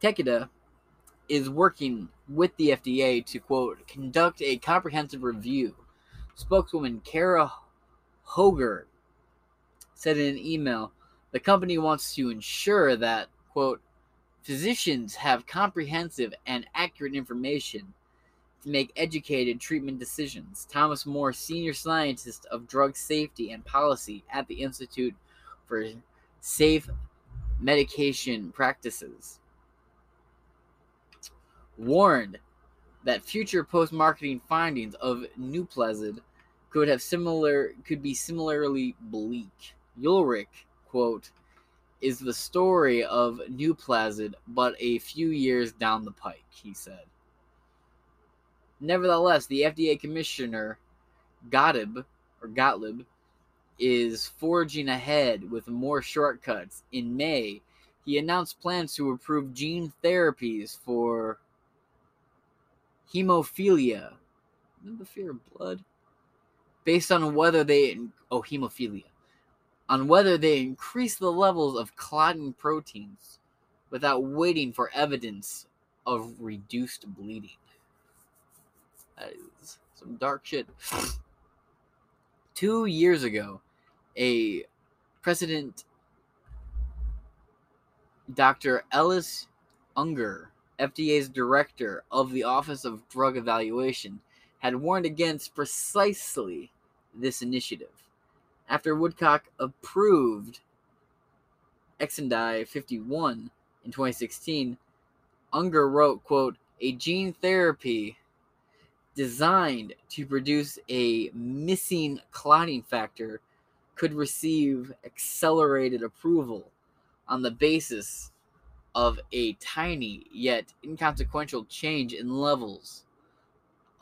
Takeda is working with the FDA to quote conduct a comprehensive review. Spokeswoman Kara Hoger said in an email, the company wants to ensure that quote physicians have comprehensive and accurate information to make educated treatment decisions. Thomas Moore, senior scientist of drug safety and policy at the Institute for Safe Medication Practices, warned that future post-marketing findings of Nuplazid could have similar could be similarly bleak. Uloric, quote, is the story of Nuplazid, but a few years down the pike, he said. Nevertheless, the FDA commissioner Gottlieb or Gottlieb is forging ahead with more shortcuts. In May, he announced plans to approve gene therapies for hemophilia. The fear of blood, based on whether they oh hemophilia, on whether they increase the levels of clotting proteins without waiting for evidence of reduced bleeding. That is some dark shit. Two years ago, a President Dr. Ellis Unger FDA's director of the Office of Drug Evaluation, had warned against precisely this initiative. After Woodcock approved Exondys 51 in 2016, Unger wrote, quote, a gene therapy designed to produce a missing clotting factor could receive accelerated approval on the basis of a tiny yet inconsequential change in levels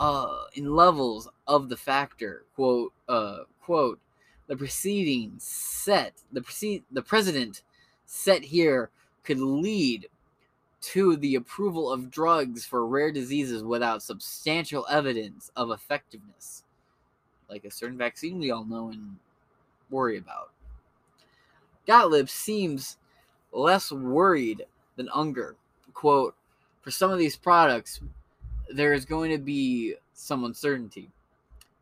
uh in levels of the factor quote uh quote the preceding set the precede the president set here could lead to the approval of drugs for rare diseases without substantial evidence of effectiveness like a certain vaccine we all know and worry about gottlieb seems less worried than Unger. Quote, for some of these products, there is going to be some uncertainty.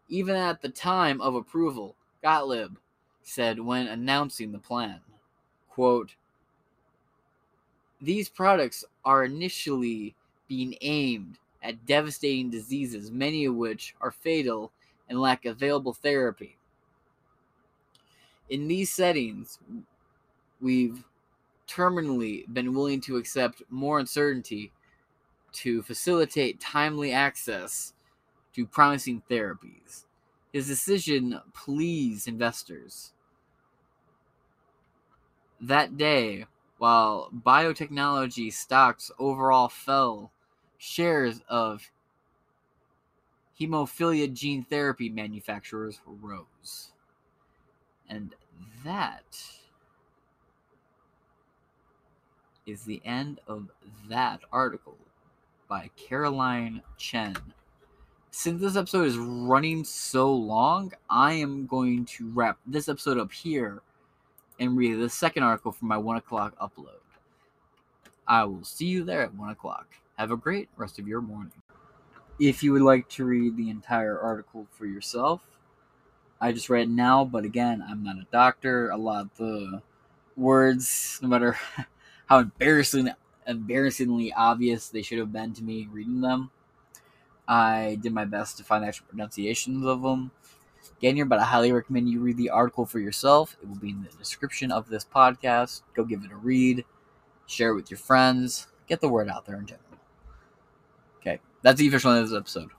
Even at the time of approval, Gottlieb said when announcing the plan, quote, these products are initially being aimed at devastating diseases, many of which are fatal and lack available therapy. In these settings, we've terminally been willing to accept more uncertainty to facilitate timely access to promising therapies. His decision pleased investors. That day, while biotechnology stocks overall fell, shares of hemophilia gene therapy manufacturers rose. And that is the end of that article by Caroline Chen. Since this episode is running so long, I am going to wrap this episode up here and read the second article for my 1 o'clock upload. I will see you there at 1 o'clock. Have a great rest of your morning. If you would like to read the entire article for yourself, I just read it now, but again, I'm not a doctor. A lot of the words, no matter how embarrassing, embarrassingly obvious they should have been to me reading them. I did my best to find actual pronunciations of them. Here, but I highly recommend you read the article for yourself. It will be in the description of this podcast. Go give it a read, share it with your friends, get the word out there in general. Okay, that's the official end of this episode.